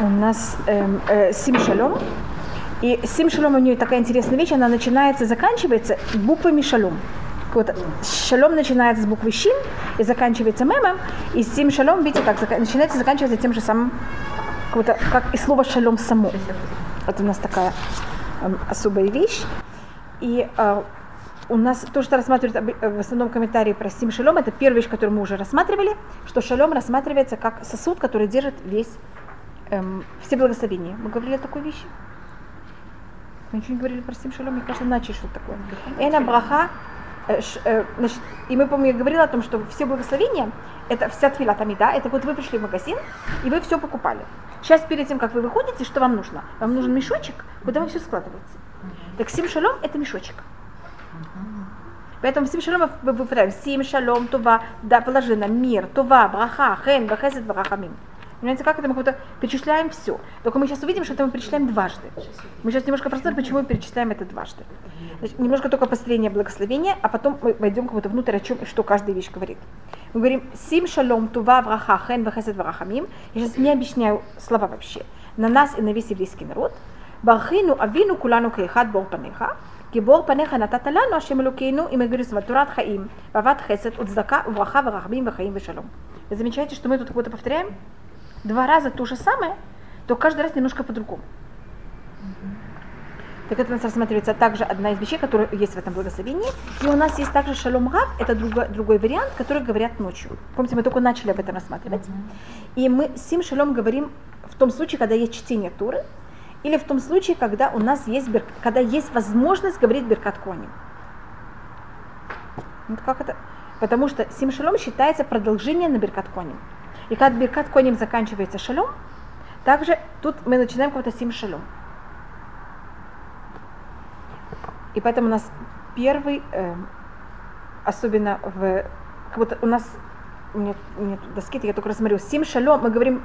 у нас эм, э, Сим Шалом. И Сим Шалом у нее такая интересная вещь, она начинается заканчивается буквами Шалом. Вот шалом начинается с буквы Шин и заканчивается мемом, и Сим Шалом, видите, как начинается и заканчивается тем же самым, как, как и слово шалом само. Это у нас такая эм, особая вещь. И э, у нас то, что рассматривают э, в основном комментарии про Сим Шалом, это первая вещь, которую мы уже рассматривали, что Шалом рассматривается как сосуд, который держит весь эм, все благословения. Мы говорили о такой вещи? Мы ничего не говорили про Сим Шалом, мне кажется, начали что такое. Эна браха, э, э, значит, и мы, помню, я говорила о том, что все благословения, это вся твила тамида, это вот вы пришли в магазин, и вы все покупали. Сейчас перед тем, как вы выходите, что вам нужно? Вам нужен мешочек, куда вы все складываете. Так Сим Шалом это мешочек. Поэтому Сим Шалом мы повторяем. Сим Шалом, Това, да, положи на мир, Това, Браха, Хен, Бахесет, Брахамим. Понимаете, как это мы как-то перечисляем все. Только мы сейчас увидим, что это мы перечисляем дважды. Мы сейчас немножко посмотрим, почему мы перечисляем это дважды. Значит, немножко только построение благословения, а потом мы войдем как то внутрь, о чем и что каждая вещь говорит. Мы говорим Сим шалом тува враха хен вахесет врахамим. Я сейчас не объясняю слова вообще. На нас и на весь еврейский народ. Бархину авину кулану каихат бор панеха. גיבור פניך נתת לנו, השם אלוקינו, אם יגידו תורת חיים, ואהבת חסד וצדקה וברכה ורחמים וחיים ושלום. Вы замечаете, что мы тут как будто повторяем? два раза то же самое, то каждый раз немножко по-другому. Так это у нас рассматривается также одна из вещей, которая есть в этом благословении. И у нас есть также шалом гав, это другой, другой вариант, который говорят ночью. Помните, мы только начали об этом рассматривать. И мы сим шалом говорим в том случае, когда есть чтение Туры, или в том случае, когда у нас есть, когда есть возможность говорить Беркат Коним. Вот как это? Потому что сим шалом считается продолжением на Беркат Коним. И когда Биркат Коним заканчивается шалом, также тут мы начинаем какой-то сим шалом. И поэтому у нас первый, э, особенно в, как будто у нас нет, нет доски, я только рассмотрю, сим шалом, мы говорим,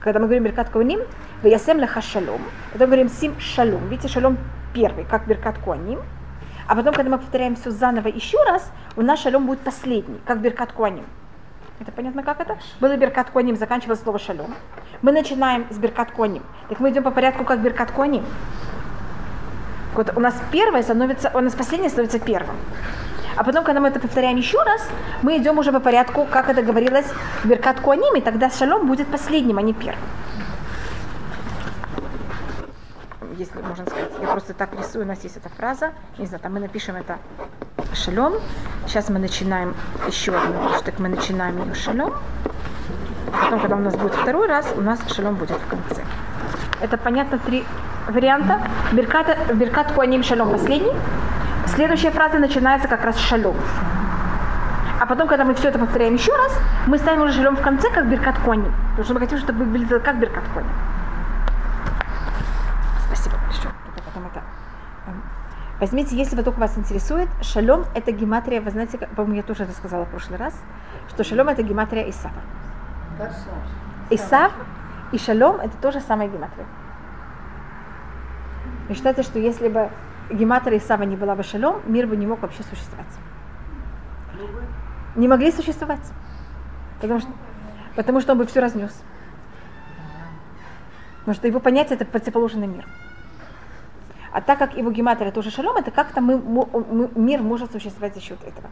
когда мы говорим Беркат Коним, в Ясем леха шалом, мы говорим сим шалом, видите, шалом первый, как Беркат Коним, а потом, когда мы повторяем все заново еще раз, у нас шалом будет последний, как Беркат Коним. Это понятно, как это? Было Беркат Коним, заканчивалось слово Шалом. Мы начинаем с Беркат Коним. Так мы идем по порядку, как Беркат Коним. Вот у нас первое становится, у нас последнее становится первым. А потом, когда мы это повторяем еще раз, мы идем уже по порядку, как это говорилось в Беркат Коним, и тогда Шалом будет последним, а не первым. Если можно сказать. Я просто так рисую, у нас есть эта фраза. Не знаю, там мы напишем это шалом. Сейчас мы начинаем еще одну так мы начинаем ее шалом. Потом, когда у нас будет второй раз, у нас шалом будет в конце. Это понятно три варианта. Беркат, беркат куаним шалом последний. Следующая фраза начинается как раз шалом. А потом, когда мы все это повторяем еще раз, мы ставим уже шалом в конце, как беркат кони. Потому что мы хотим, чтобы выглядело как беркат кони. Возьмите, если вдруг вас интересует, шалом это гематрия, вы знаете, по-моему, я тоже это сказала в прошлый раз, что шалом это гематрия Исава. Исав и шалом это тоже самая гематрия. И считается, что если бы гематрия Исава не была бы шалом, мир бы не мог вообще существовать. Не могли существовать. Потому что, потому что он бы все разнес. Потому что его понятие это противоположный мир. А так как его гематрия тоже шалом, это как-то мы, мы, мир может существовать за счет этого.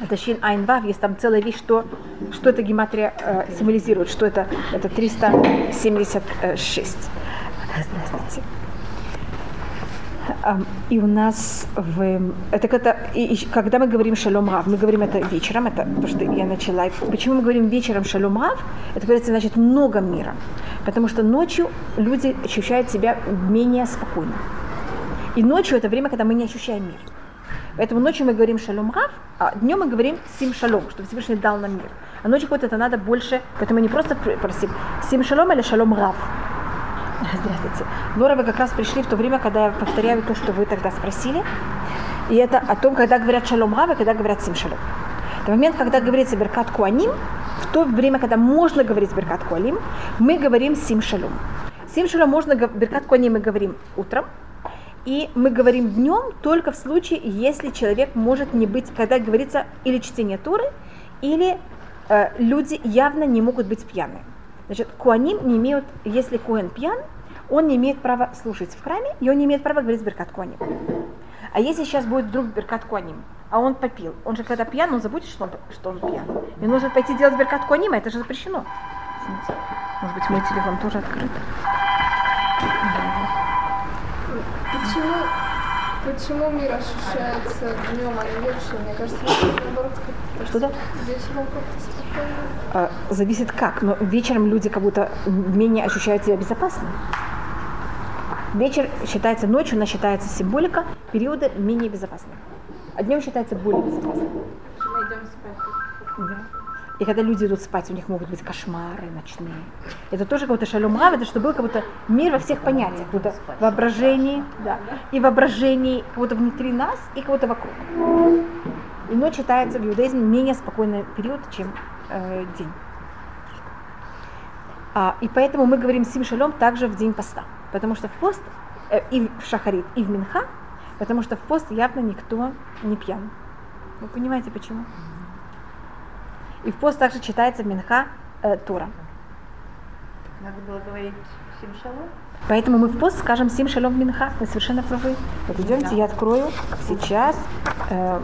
Это Шин Айн Вав, есть там целая вещь, что, что эта гематрия э, символизирует, что это, это 376. Здравствуйте. И у нас в... Это когда, и, и, когда мы говорим шалом рав, мы говорим это вечером, это то, что я начала. Почему мы говорим вечером шалом рав? Это говорится, значит, много мира. Потому что ночью люди ощущают себя менее спокойно. И ночью это время, когда мы не ощущаем мир. Поэтому ночью мы говорим шалом рав, а днем мы говорим сим шалом, что Всевышний дал нам мир. А ночью вот это надо больше, поэтому не просто просим сим шалом или шалом рав. Здравствуйте. Лора, вы как раз пришли в то время, когда я повторяю то, что вы тогда спросили. И это о том, когда говорят шалом рав и когда говорят сим шалом. В момент, когда говорится беркат куаним, в то время, когда можно говорить беркат куалим, мы говорим сим шалом. Сим шалом можно, беркат куаним мы говорим утром, и мы говорим днем только в случае, если человек может не быть, когда говорится или чтение Туры, или э, люди явно не могут быть пьяны. Значит, куаним не имеют, если куэн пьян, он не имеет права служить в храме, и он не имеет права говорить Беркат Куаним. А если сейчас будет вдруг Беркат Куаним, а он попил, он же когда пьян, он забудет, что он, что он пьян. И нужно пойти делать Беркат Куаним, а это же запрещено. Может быть, мой телефон тоже открыт. Почему, почему мир ощущается днем, а не вечером? Мне кажется, наоборот, Что да? вечером как-то спокойно. А, зависит как, но вечером люди как будто менее ощущают себя безопасно. Вечер считается ночью, она считается символика, периоды менее безопасны. А днем считается более безопасным. Мы идем спать. Да. И когда люди идут спать, у них могут быть кошмары ночные. Это тоже какой-то шалом рав, это что был как будто мир во всех понятиях. Как будто воображении, да. И воображении как будто внутри нас, и как будто вокруг. И ночь считается в иудаизме менее спокойный период, чем э, день. А, и поэтому мы говорим сим шалом также в день поста. Потому что в пост, э, и в шахарит, и в минха, потому что в пост явно никто не пьян. Вы понимаете почему? И в пост также читается в минха э, Тура. Надо было говорить Симшалом. Поэтому мы в пост скажем Сим Шалом Минха. Вы совершенно правы. Вот идемте, я открою сейчас. Э,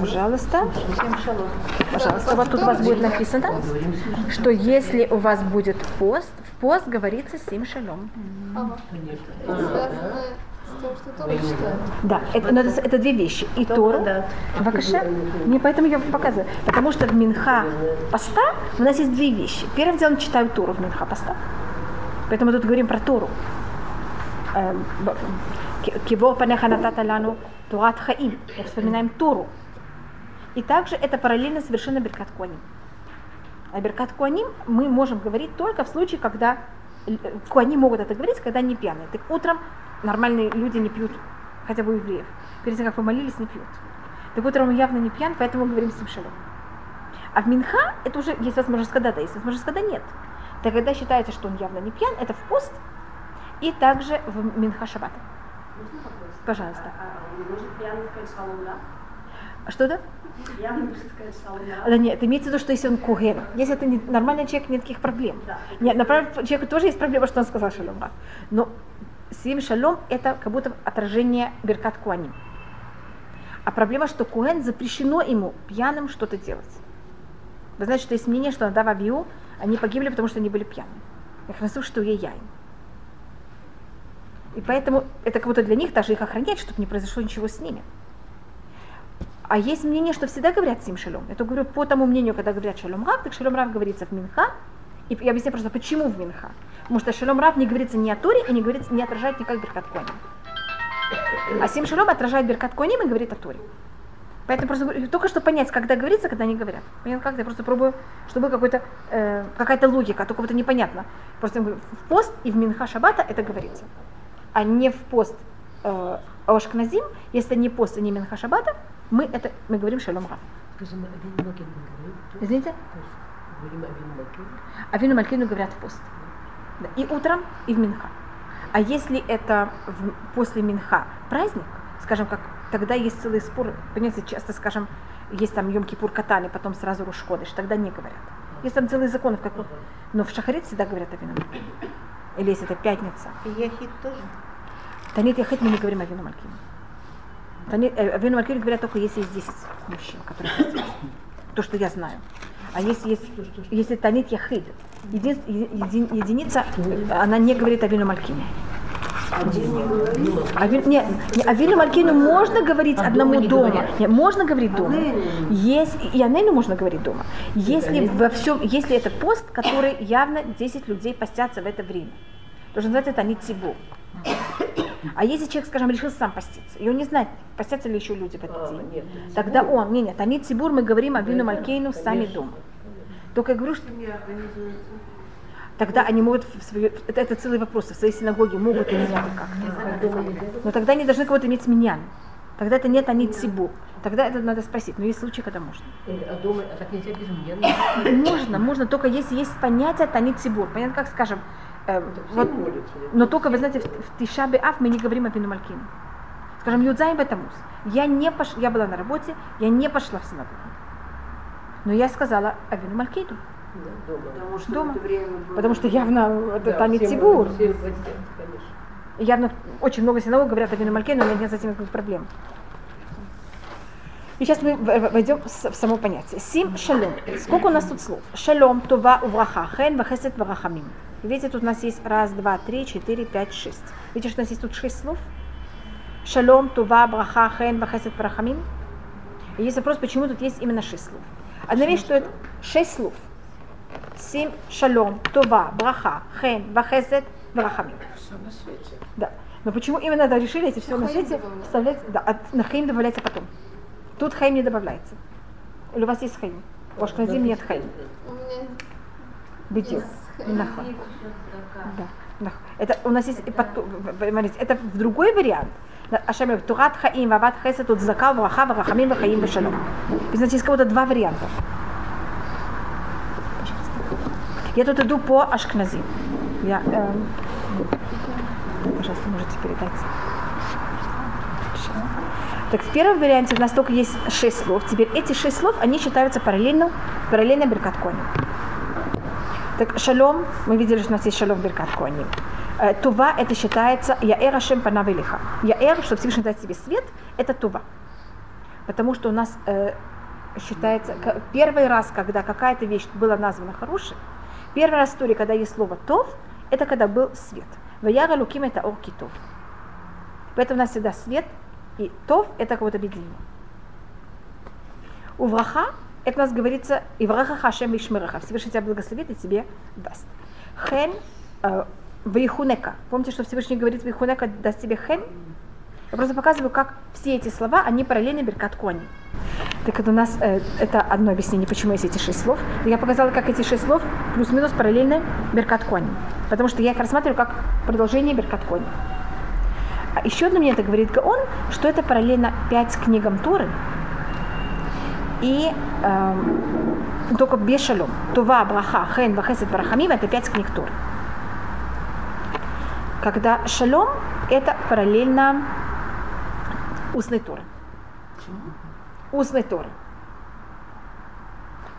пожалуйста. Симшалом. Пожалуйста, вот тут у вас будет написано, что если у вас будет пост, в пост говорится Сим Шалом. Ага. Тем, что. Да, это, но это, это две вещи. И Тору, да. Вакаша, не поэтому я показываю. Потому что в Минха поста у нас есть две вещи. Первым делом читаю Тору в Минха поста. Поэтому мы тут говорим про Тору. Эм, Киво панеха натата лану турат хаим. Мы вспоминаем Тору. И также это параллельно совершенно Беркат Куаним. А Беркат Куаним мы можем говорить только в случае, когда Куаним могут это говорить, когда они пьяные. Так утром нормальные люди не пьют, хотя бы евреев. Перед тем, как помолились, не пьют. Так утром он явно не пьян, поэтому мы говорим с ним шалом. А в Минха это уже есть возможность когда-то, есть возможность когда нет. Так когда считается, что он явно не пьян, это в пост и также в Минха Шаббата. Пожалуйста. Может пьяный сказать шалом, да? Что да? Сказать шалом, да? Да нет, имеется в виду, что если он куген, если это не, нормальный человек, нет никаких проблем. Да. Нет, на человеку тоже есть проблема, что он сказал шалом. Но сим шалом это как будто отражение беркат куаним. А проблема, что куэн запрещено ему пьяным что-то делать. Вы знаете, что есть мнение, что Надав Авиу, они погибли, потому что они были пьяны. Я храню, что я яин. И поэтому это как будто для них даже их охранять, чтобы не произошло ничего с ними. А есть мнение, что всегда говорят сим шалом. Это говорю по тому мнению, когда говорят шалом рав, так шалом рав говорится в Минха. И я объясняю просто, почему в Минха. Потому что шалом рав не говорится ни о Торе и не, говорится, не отражает никак Беркат Коним. А сим шалом отражает Беркат Коним и говорит о Торе. Поэтому просто только что понять, когда говорится, когда не говорят. Понятно, как я просто пробую, чтобы какой-то, э, какая-то логика, а то как-то непонятно. Просто говорю, в пост и в Минха Шабата это говорится. А не в пост э, Ошкназим, если не пост и не Минха Шабата, мы, это, мы говорим Шалом Рав. Извините? Авину Малькину говорят в пост. Да, И утром, и в Минха. А если это в- после Минха праздник, скажем, как тогда есть целый спор, понимаете, часто, скажем, есть там Йом-Кипур Катани, потом сразу Рушходыш, тогда не говорят. Есть там целый закон, как но в Шахарит всегда говорят о Малькину. Или если это пятница. И Яхид тоже. Танит Яхет мы не говорим о вину Малькину. Танит, э, о вину Малькину говорят только если есть 10 мужчин, которые. То, что я знаю. А если есть, если Танит Яхид, един, един- единица, она не говорит о вину Малькину. А вин- не, вину Малькину можно говорить А одному дома не дома. говорят? Не, можно говорить дома. Если, и Анелю можно говорить дома. Если во всем, если это пост, который явно 10 людей постятся в это время. Что называется это цибу. А если человек, скажем, решил сам поститься, и он не знает, постятся ли еще люди в этот А, день, нет. тогда он, не, нет, они цибур, мы говорим о вину Малькейну сами дома. Только я говорю, что тогда они могут в свою, это, это целый вопрос, в своей синагоге могут или нет, и как. Но тогда они должны кого-то иметь миньян. Тогда это нет они цибу. Тогда это надо спросить. Но есть случаи, когда можно. Э, А дома, а так нельзя без меня. Можно, можно, только если есть понятие танит цибур. Понятно, как скажем, э, вот, но только, вы знаете, в, в Тишабе Аф мы не говорим о вину Малькину. Скажем, Юдзайм Бетамус. Я не пош... я была на работе, я не пошла в синагогу. Но я сказала о вину Малькину. Да, дома. Потому что Дома. было... Потому что явно это Да, там и все Тибур. мы- все пациенты, конечно. Явно очень много синагог говорят о Вину Мальке, но у меня нет с этим никаких проблем. И сейчас мы войдем в само понятие. Сим шалом. Сколько у нас тут слов? Шалом, това, увраха, хен, вахесет, варахамим. Видите, тут у нас есть раз, два, три, четыре, пять, шесть. Видите, что у нас есть тут шесть слов? Шалом, това, браха, хен, вахесет, варахамим. И есть вопрос, почему тут есть именно шесть слов. Одна вещь, что это шесть слов. Сим шалом, това, браха, хен, вахесет, варахамим. Да. Но почему именно да, решили эти все на свете вставлять? Да, от, на хаим добавляется потом. Тут хаим не добавляется. Или у вас есть хаим? У Ашкназим нет хаим. Нахон. Да. Это у нас есть это в другой вариант. Ашем Турат хаим, вават хесед, тут зака, ваха, варахамим, вахаим, вашалом. Знаете, есть кого-то два варианта. Я тут иду по Ашкназим. Я, эм, пожалуйста, можете передать. Так, в первом варианте у нас только есть шесть слов. Теперь эти шесть слов, они считаются параллельно, параллельно Беркат Коним. Так, шалом, мы видели, что у нас есть шалом Беркат Коним. Э, Тува, это считается Яэр Ашем Панавелиха. Яэр, что Всевышний дать себе свет, это Тува. Потому что у нас э, считается, первый раз, когда какая-то вещь была названа хорошей, первый раз в истории, когда есть слово Тов, это когда был свет. Ваяра Луким это Ор Китов. Поэтому у нас всегда свет, и Тов это кого-то объединение. У враха, это у нас говорится, и враха хашем вишмираха, Всевышний тебя благословит и тебе даст. Хен, э, вейхунека. Помните, что Всевышний говорит, вейхунека даст тебе хен? Я просто показываю, как все эти слова, они параллельны Беркат Кони. Так это у нас, э, это одно объяснение, почему есть эти шесть слов. Я показала, как эти шесть слов плюс-минус параллельны Беркат Кони. Потому что я их рассматриваю как продолжение Беркат Кони. А еще одно мне это говорит Гаон, что это параллельно пять книгам Торы и эм, только без шалом. Това, браха, хен, вахесет, барахамим это пять книг Торы. Когда шалом это параллельно устной Торы. Устной Торы.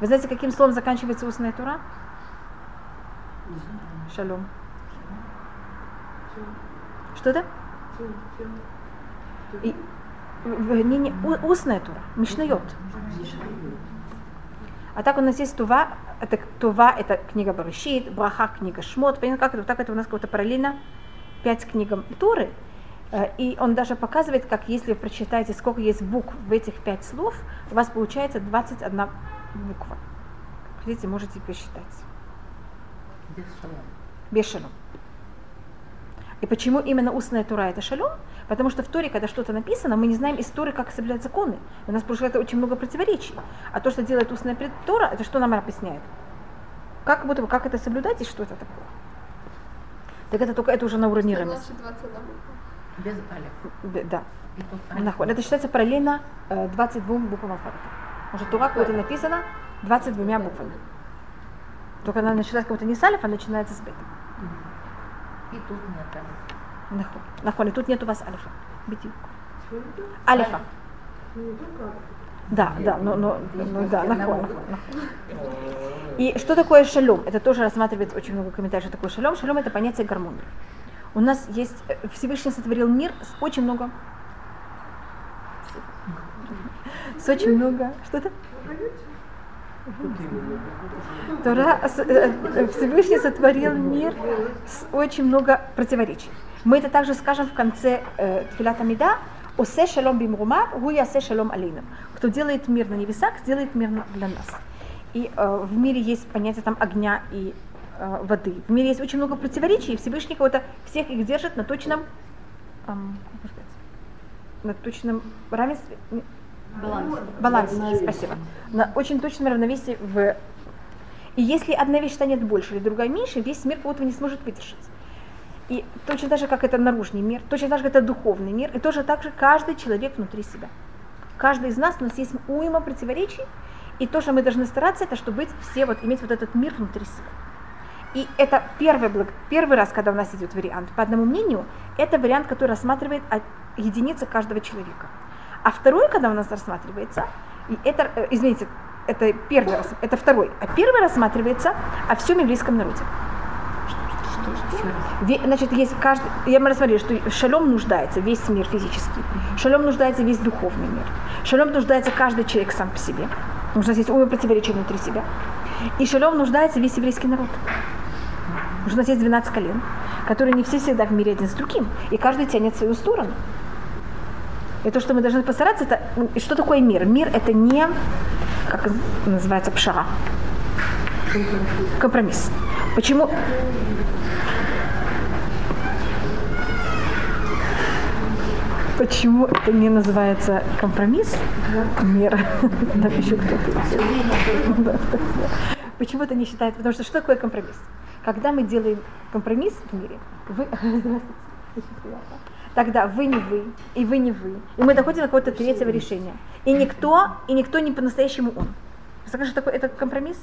Вы знаете, каким словом заканчивается устная Тора? Шалом. Что это? И, не, не, устная Тора, Мишнайот. А так у нас есть Тува, это, Тува это книга Барышит, Браха книга Шмот, понятно, как это, так это у нас как-то параллельно пять книгам Торы. Э, И он даже показывает, как если вы прочитаете, сколько есть букв в этих пять слов, у вас получается 21 буква. Хотите, можете посчитать. Без шалом. Без шалом. И почему именно устная Тура это шалом? Потому что в Торе, когда что-то написано, мы не знаем из Торы, как соблюдать законы. У нас получается очень много противоречий. А то, что делает устная Тора, это что нам объясняет? Как, будто бы, как это соблюдать и что это такое? Так это только это уже на уровне ремес. Значит, 21 буква. Без алифа. Б- Да. Алиф. Нахуй. Это считается параллельно э, 22 буквам алфавита. Уже Тура какой-то написано 22 буквами. Только она начинается как будто не с алифа, а начинается с бета. И тут нет алифа. Нахуй. Нахуй. И тут нет у вас алифа. Бити. Алифа. Да, да, но, но, ну да, нахуй. И что такое шалом? Это тоже рассматривается очень много комментариев, что такое шалом. Шалом это понятие гармонии. У нас есть, э, Всевышний сотворил мир с очень много, с очень много, что это? Тора, э, э, Всевышний сотворил мир с очень много противоречий. Мы это также скажем в конце э, Тфилата Мида, «Осе шалом бимрума, гу ясе шалом алейну». Кто делает мир на небесах, сделает мир для нас. И э, в мире есть понятие там огня и э, воды. В мире есть очень много противоречий, и Всевышний кого-то всех их держит на точном, как сказать, на точном равенстве, не- балансе, спасибо. На очень точном равновесии в... И если одна вещь станет больше или другая меньше, весь мир кого-то не сможет выдержать. И точно так же, как это наружный мир, точно так же, как это духовный мир, и тоже так же каждый человек внутри себя. Каждый из нас, у нас есть уйма противоречий, и то, что мы должны стараться, это чтобы быть все вот, иметь вот этот мир внутри себя. И это первый, благ- первый раз, когда у нас идет вариант. По одному мнению, это вариант, который рассматривает единицы каждого человека. А второй, когда у нас рассматривается, и это, э, извините, это первый раз, это второй. А первый рассматривается о всем еврейском народе. Значит, есть каждый, я мы рассмотрели, что шалом нуждается весь мир физический, шалом нуждается весь духовный мир, шалом нуждается каждый человек сам по себе, потому что у нас есть оба противоречия внутри себя, и шалом нуждается весь еврейский народ. Нас есть 12 колен, которые не все всегда в мире один с другим, и каждый тянет свою сторону. И то, что мы должны постараться, это и что такое мир? Мир это не, как называется, пшара. Компромисс. Почему? Почему это не называется компромисс? Мир. Там еще кто-то. Почему это не считается? Потому что что такое компромисс? Когда мы делаем компромисс в мире, вы... Тогда вы не вы, и вы не вы. И мы доходим до какого-то третьего решения. И никто, и никто не по-настоящему он. Скажи, что такое это компромисс?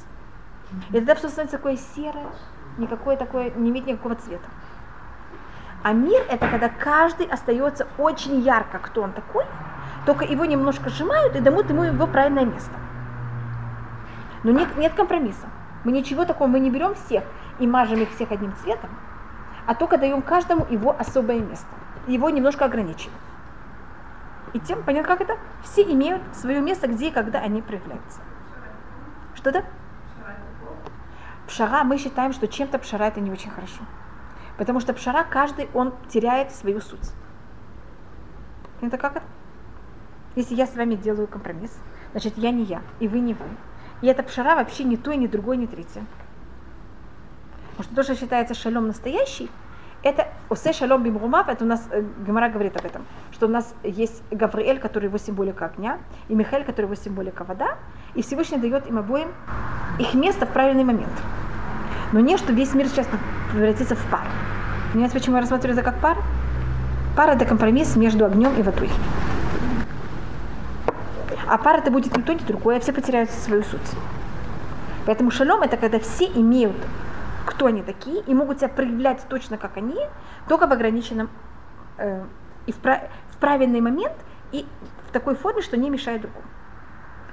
И тогда все становится такое серое, никакое такое, не имеет никакого цвета. А мир это когда каждый остается очень ярко, кто он такой, только его немножко сжимают и дают ему его правильное место. Но нет, нет компромисса. Мы ничего такого, мы не берем всех и мажем их всех одним цветом, а только даем каждому его особое место. Его немножко ограничиваем. И тем, понятно, как это? Все имеют свое место, где и когда они проявляются. Что-то? Пшара, мы считаем, что чем-то пшара это не очень хорошо. Потому что пшара каждый, он теряет свою суть. Это как это? Если я с вами делаю компромисс, значит я не я, и вы не вы. И эта пшара вообще не то, и не другое, не третье. Потому что то, что считается шалом настоящий, это усе шалом бимрумав, это у нас, э, Гамара говорит об этом, что у нас есть Гавриэль, который его символика огня, и Михаил, который его символика вода, и Всевышний дает им обоим их место в правильный момент. Но не, что весь мир сейчас превратится в пар. Понимаете, почему я рассматриваю это как пар? Пар это компромисс между огнем и водой. А пар это будет ни то, ни другое, все потеряют свою суть. Поэтому шалом это когда все имеют, кто они такие, и могут себя проявлять точно как они, только в ограниченном э, и в, в правильный момент, и в такой форме, что не мешает другому.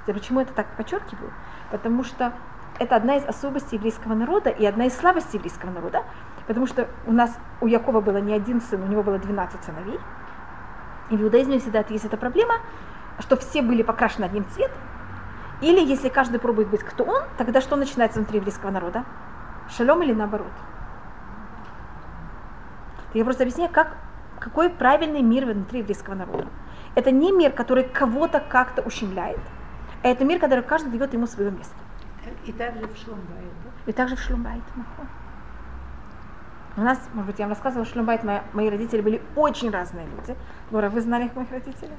Почему это так подчеркиваю? Потому что это одна из особостей еврейского народа и одна из слабостей еврейского народа, потому что у нас, у Якова было не один сын, у него было 12 сыновей. И в иудаизме всегда есть эта проблема, что все были покрашены одним цветом. Или если каждый пробует быть кто он, тогда что начинается внутри еврейского народа? Шалом или наоборот? Я просто объясняю, как, какой правильный мир внутри еврейского народа. Это не мир, который кого-то как-то ущемляет, а это мир, который каждый дает ему свое место. И также в Шломбае, да? И также в Шлумбайт. У нас, может быть, я вам рассказывала, в Шлумбайт мои, мои родители были очень разные люди. Лора, вы знали их моих родителей?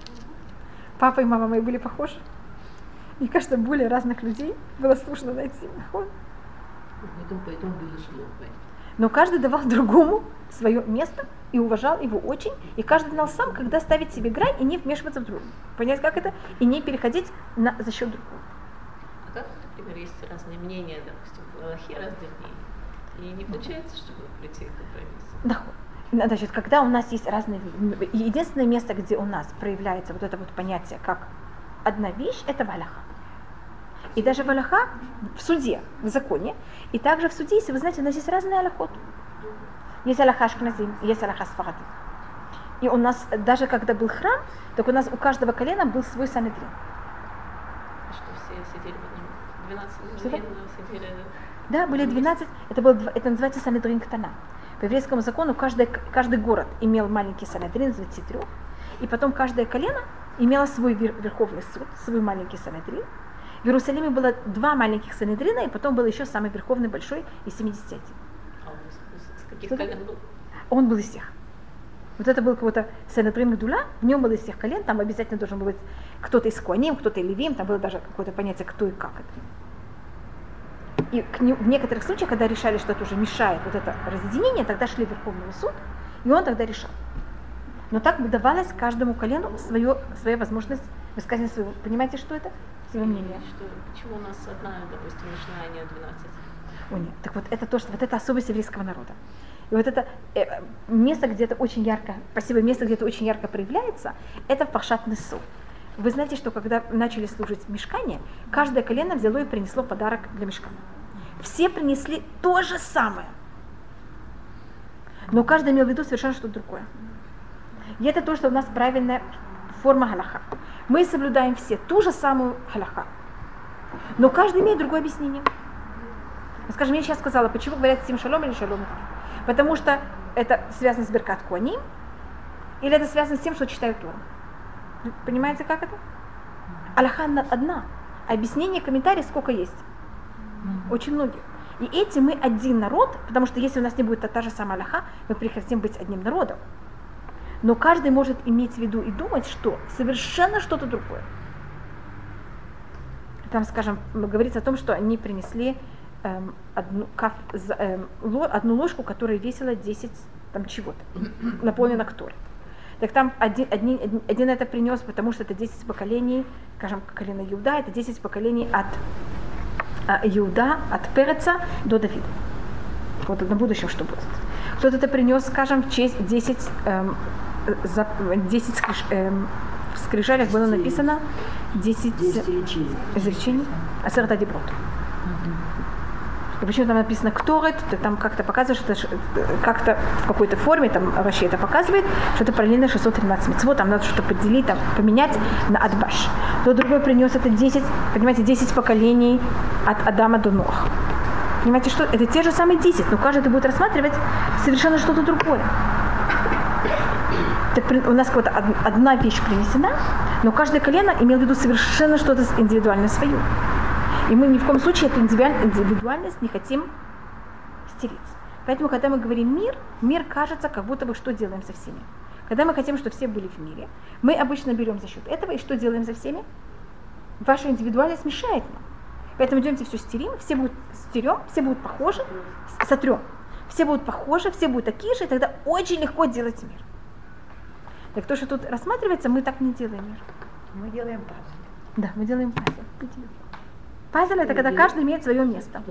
Папа и мама мои были похожи. Мне кажется, более разных людей было сложно найти. Но каждый давал другому свое место и уважал его очень. И каждый знал сам, когда ставить себе грань и не вмешиваться в другого. Понять, как это? И не переходить на, за счет другого. А как, например, есть разные мнения, допустим, в Аллахе разных мнений, и не получается, чтобы прийти к компромиссу? Да. Значит, когда у нас есть разные... Единственное место, где у нас проявляется вот это вот понятие, как одна вещь, это в Аллаха. И даже в Аллаха, в суде, в законе, и также в суде, если вы знаете, у нас есть разные Аллахот. Есть Аллаха Ашкназим, есть Аллаха Сфарадим. И у нас, даже когда был храм, так у нас у каждого колена был свой санедрин. Что все сидели в одном, 12 Что мужчин сидели... Да, были 12, это, был, это называется Санедрин Ктана. По еврейскому закону каждый, каждый город имел маленький Санедрин из 23, и потом каждое колено имело свой вер- верховный суд, свой маленький Санедрин. В Иерусалиме было два маленьких Санедрина, и потом был еще самый верховный большой из 70. А он с каких был? Он был из всех. Вот это был какой-то Санедрин Гдула, в нем было из всех колен, там обязательно должен был быть кто-то из Куаним, кто-то из Левим, там было даже какое-то понятие, кто и как это. И не- в некоторых случаях, когда решали, что это уже мешает вот это разъединение, тогда шли в Верховный суд, и он тогда решал. Но так давалось каждому колену свое, своя возможность высказывания своего. Понимаете, что это? Свое мнение. Что, почему у нас одна, допустим, начала, а не 12? О, нет. Так вот, это то, что вот это особость еврейского народа. И вот это э, место, где это очень ярко, спасибо, место, где это очень ярко проявляется, это в Пашат Несу. Вы знаете, что когда начали служить мешкане, каждое колено взяло и принесло подарок для мешкана. Все принесли то же самое. Но каждый имел в виду совершенно что-то другое. И это то, что у нас правильная форма галаха. Мы соблюдаем все ту же самую галаха. Но каждый имеет другое объяснение. Скажем, я сейчас сказала, почему говорят сим шалом или шалом. Потому что это связано с Беркат Куаним, или это связано с тем, что читают Тору. Понимаете, как это? Аллаха одна. Объяснение, комментарий сколько есть? Очень многих. И эти мы один народ, потому что если у нас не будет та же самая Аллаха, мы прекратим быть одним народом. Но каждый может иметь в виду и думать, что совершенно что-то другое. Там, скажем, говорится о том, что они принесли эм, одну, каф, эм, ло, одну ложку, которая весила 10 там чего-то, наполнена ктор. Так там один, один, один это принес, потому что это 10 поколений, скажем, колено Иуда, это 10 поколений от а, Иуда, от Переца до Давида. Вот на будущем что будет. Кто-то это принес, скажем, в честь 10, эм, за, 10 скриж, эм, скрижалях было написано 10, 10 изречений. Асерта Деброд. И почему там написано «Кторет», то там как-то показывает, что как-то в какой-то форме, там вообще это показывает, что это параллельно 613 митцвот, там надо что-то поделить, там, поменять на Адбаш. То другой принес это 10, понимаете, 10 поколений от Адама до Нох. Понимаете, что это те же самые 10, но каждый будет рассматривать совершенно что-то другое. Так у нас какая-то одна вещь принесена, но каждое колено имело в виду совершенно что-то индивидуальное свое. И мы ни в коем случае эту индивидуальность не хотим стереть. Поэтому, когда мы говорим мир, мир кажется, как будто бы что делаем со всеми. Когда мы хотим, чтобы все были в мире, мы обычно берем за счет этого и что делаем за всеми? Ваша индивидуальность мешает нам. Поэтому идемте все стерим, все будут стерем, все будут похожи, сотрем. Все будут похожи, все будут такие же, и тогда очень легко делать мир. Так то, что тут рассматривается, мы так не делаем мир. Мы делаем пазл. Да, мы делаем пазл. Пазл это когда каждый имеет свое место.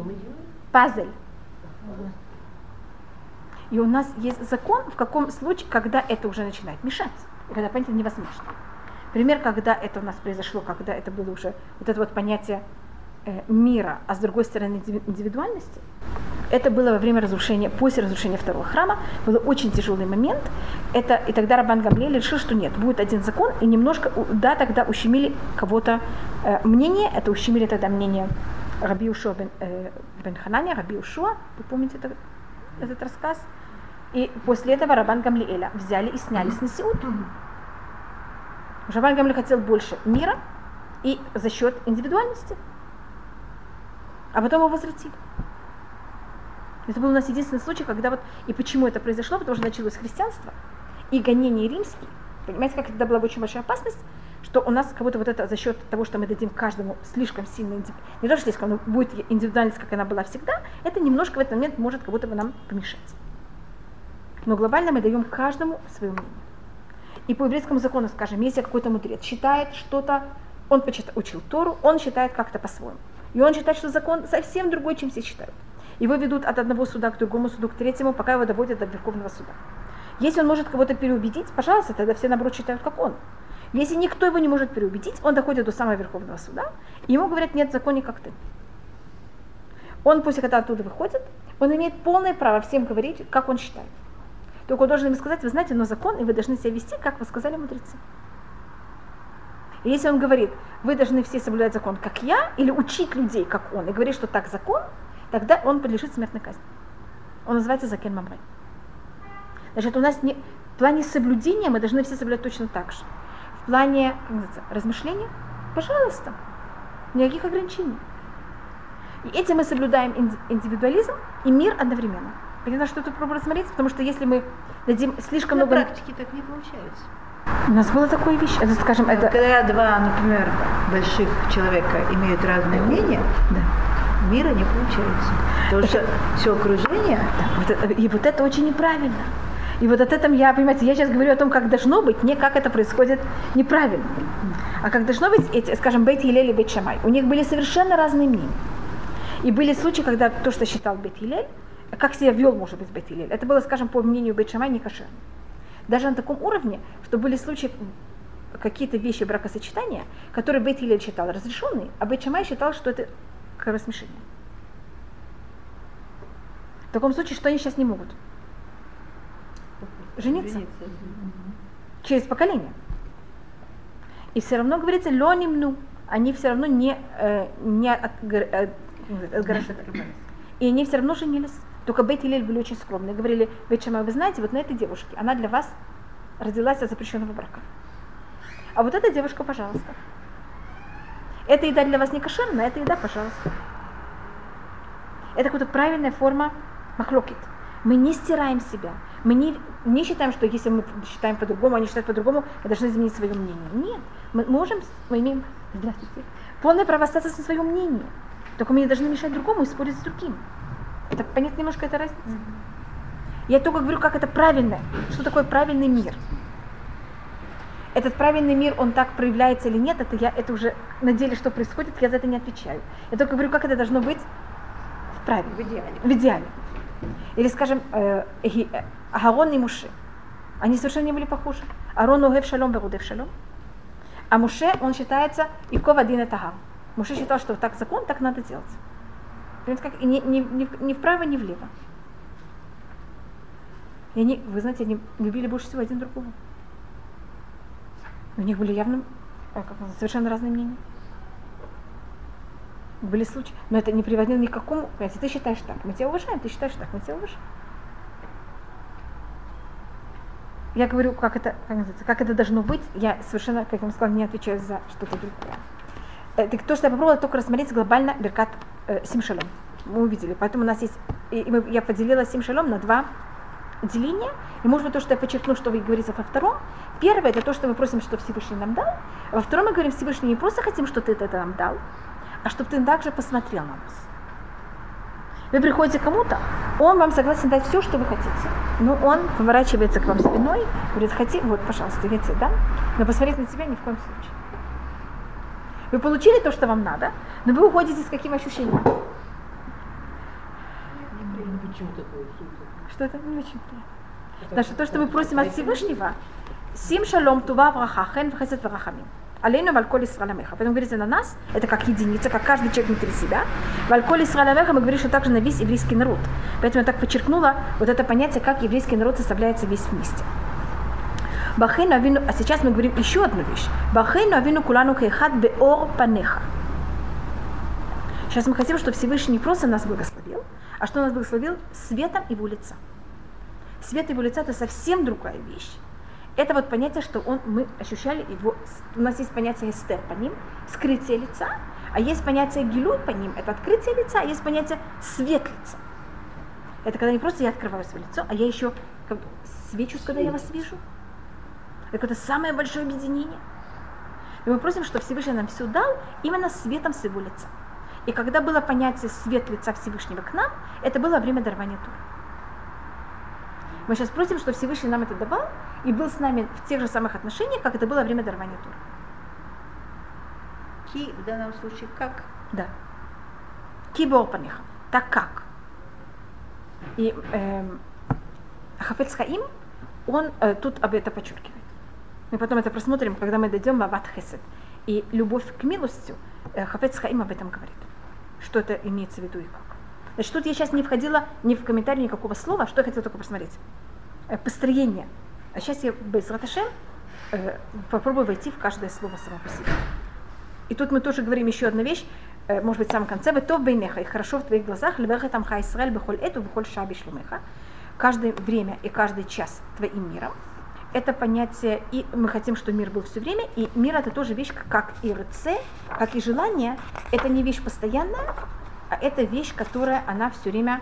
Пазл. И у нас есть закон, в каком случае, когда это уже начинает мешать, когда понять это невозможно. Пример, когда это у нас произошло, когда это было уже вот это вот понятие мира, а с другой стороны индивидуальности, это было во время разрушения, после разрушения второго храма, был очень тяжелый момент. Это, и тогда Рабан Гамлель решил, что нет, будет один закон, и немножко, да, тогда ущемили кого-то э, мнение, это ущемили тогда мнение Раби Ушуа бен, э, бен Хананя, Раби Ушуа, вы помните это, этот рассказ? И после этого Рабан Гамлиэля взяли и сняли с Насиут. Рабан Гамлиэль хотел больше мира и за счет индивидуальности. А потом его возвратили. Это был у нас единственный случай, когда вот... И почему это произошло? Потому что началось христианство и гонение римские. Понимаете, как тогда была очень большая опасность, что у нас как будто вот это за счет того, что мы дадим каждому слишком сильно, не то что слишком, но будет индивидуальность, как она была всегда, это немножко в этот момент может как будто бы нам помешать. Но глобально мы даем каждому свое мнение. И по еврейскому закону, скажем, если какой-то мудрец считает что-то, он почитал, учил Тору, он считает как-то по-своему. И он считает, что закон совсем другой, чем все считают. Его ведут от одного суда к другому суду, к третьему, пока его доводят до Верховного суда. Если он может кого-то переубедить, пожалуйста, тогда все наоборот считают, как он. Если никто его не может переубедить, он доходит до самого Верховного суда, и ему говорят, нет, закон как ты. Он после когда оттуда выходит, он имеет полное право всем говорить, как он считает. Только он должен им сказать, вы знаете, но закон, и вы должны себя вести, как вы сказали мудрецы. И если он говорит, вы должны все соблюдать закон, как я, или учить людей, как он, и говорит, что так закон, тогда он подлежит смертной казни. Он называется Закен Мамрей. Значит, у нас не, в плане соблюдения мы должны все соблюдать точно так же. В плане как размышления, пожалуйста, никаких ограничений. И этим мы соблюдаем индивидуализм и мир одновременно. Понятно, что тут пробую рассмотреть, потому что если мы дадим слишком На много... На практике так не получается. У нас была такая вещь, это, скажем, это... Когда два, например, больших человека имеют разные мнения, да мира не получается. Потому это, что все окружение... Да, вот, и вот это очень неправильно. И вот от этом я, понимаете, я сейчас говорю о том, как должно быть, не как это происходит неправильно. А как должно быть, эти, скажем, Бет Хилель и Бет Шамай, у них были совершенно разные мнения. И были случаи, когда то, что считал Бет Хилель, как себя вел, может быть, Бет Хилель, это было, скажем, по мнению Бет Шамай, не кошерно. Даже на таком уровне, что были случаи, какие-то вещи бракосочетания, которые Бейт Хилель считал разрешенные, а Бейт Шамай считал, что это кровосмешение. В таком случае, что они сейчас не могут? Жениться. Через поколение. И все равно говорится, лонимну, они все равно не, э, не отгор- э. И они все равно женились. Только Бейт и Лель были очень скромные. Говорили, Бейт Шамай, вы знаете, вот на этой девушке, она для вас родилась от запрещенного брака. А вот эта девушка, пожалуйста. Эта еда для вас не кошерная, эта еда, пожалуйста. Это какая-то правильная форма махлокит. Мы не стираем себя. Мы не, не считаем, что если мы считаем по-другому, они считают по-другому, мы должны изменить свое мнение. Нет. Мы можем, мы имеем здравствуйте, полное право остаться на своем мнении. Только мы не должны мешать другому и спорить с другим. Это понять немножко эта разница. Я только говорю, как это правильно. Что такое правильный мир? Этот правильный мир, он так проявляется или нет, это, я, это уже на деле, что происходит, я за это не отвечаю. Я только говорю, как это должно быть в правиле. В идеале. В идеале. Или, скажем, э, э, и Муше. Они совершенно не были похожи. Арон угев шалом, берудев шалом. А Муше, он считается Иков один это Агар. Муше считал, что так закон, так надо делать. Понимаете, как? Ни, ни, ни, ни вправо, ни влево. И они, вы знаете, они любили больше всего один другого. У них были явно называется, совершенно разные мнения. Были случаи, но это не приводило ни к какому, понимаете, ты считаешь так, мы тебя уважаем, ты считаешь так, мы тебя уважаем. Я говорю, как это, как, называется, как это должно быть, я совершенно, как я вам сказала, не отвечаю за что-то другое. Э, так то, что я попробовала только рассмотреть глобально Беркат э, Симшалом. Мы увидели. Поэтому у нас есть, и, и мы- я поделила Симшалом на два деления. И может быть то, что я подчеркну, что вы говорите во втором. Первое, это то, что мы просим, что Всевышний нам дал. Во втором мы говорим, Всевышний, не просто хотим, что ты это нам дал, а чтобы ты также посмотрел на нас. Вы приходите к кому-то, он вам согласен дать все, что вы хотите. Но он поворачивается к вам спиной, говорит, хоти, вот, пожалуйста, я тебе дам, но посмотреть на тебя ни в коем случае. Вы получили то, что вам надо, но вы уходите с каким ощущением? Что это не очень приятно. Потому что то, что мы просим от Всевышнего, Сим шалом тува враха, хен вхесед врахамим. Алейну вальколь Исраэламеха. Поэтому говорится на нас, это как единица, как каждый человек внутри себя. Вальколь Исраэламеха мы говорим, что также на весь еврейский народ. Поэтому я так подчеркнула вот это понятие, как еврейский народ составляется весь вместе. Бахейну авину, а сейчас мы говорим еще одну вещь. Бахейну авину кулану хейхат беор панеха. Сейчас мы хотим, чтобы Всевышний не просто нас благословил, а что нас благословил светом его лица. Свет его лица это совсем другая вещь. Это вот понятие, что он, мы ощущали его, у нас есть понятие эстер по ним, скрытие лица, а есть понятие гилуй по ним, это открытие лица, а есть понятие свет лица. Это когда не просто я открываю свое лицо, а я еще как бы свечусь, когда я вас вижу. Это какое-то самое большое объединение. И мы просим, что Всевышний нам все дал именно светом своего лица. И когда было понятие свет лица Всевышнего к нам, это было время дарования Тура. Мы сейчас просим, что Всевышний нам это давал и был с нами в тех же самых отношениях, как это было время дарования Тура. Ки в данном случае как? Да. Кибор паниха. Так как. И эм, Хафец Хаим, он э, тут об это подчеркивает. Мы потом это просмотрим, когда мы дойдем в Ават. И любовь к милостью, э, Хафец Хаим об этом говорит. Что это имеется в виду и как. Значит, тут я сейчас не входила ни в комментарий никакого слова, что я хотела только посмотреть. Э, построение. А сейчас я без Раташем э, попробую войти в каждое слово само по себе. И тут мы тоже говорим еще одну вещь, может быть, в самом конце, «Ветов бейнеха» и хорошо в твоих глазах, «Левеха там ха Исраэль бехоль эту, бехоль шаби шлумеха». Каждое время и каждый час твоим миром. Это понятие, и мы хотим, чтобы мир был все время, и мир это тоже вещь, как и РЦ, как и желание, это не вещь постоянная, а это вещь, которая она все время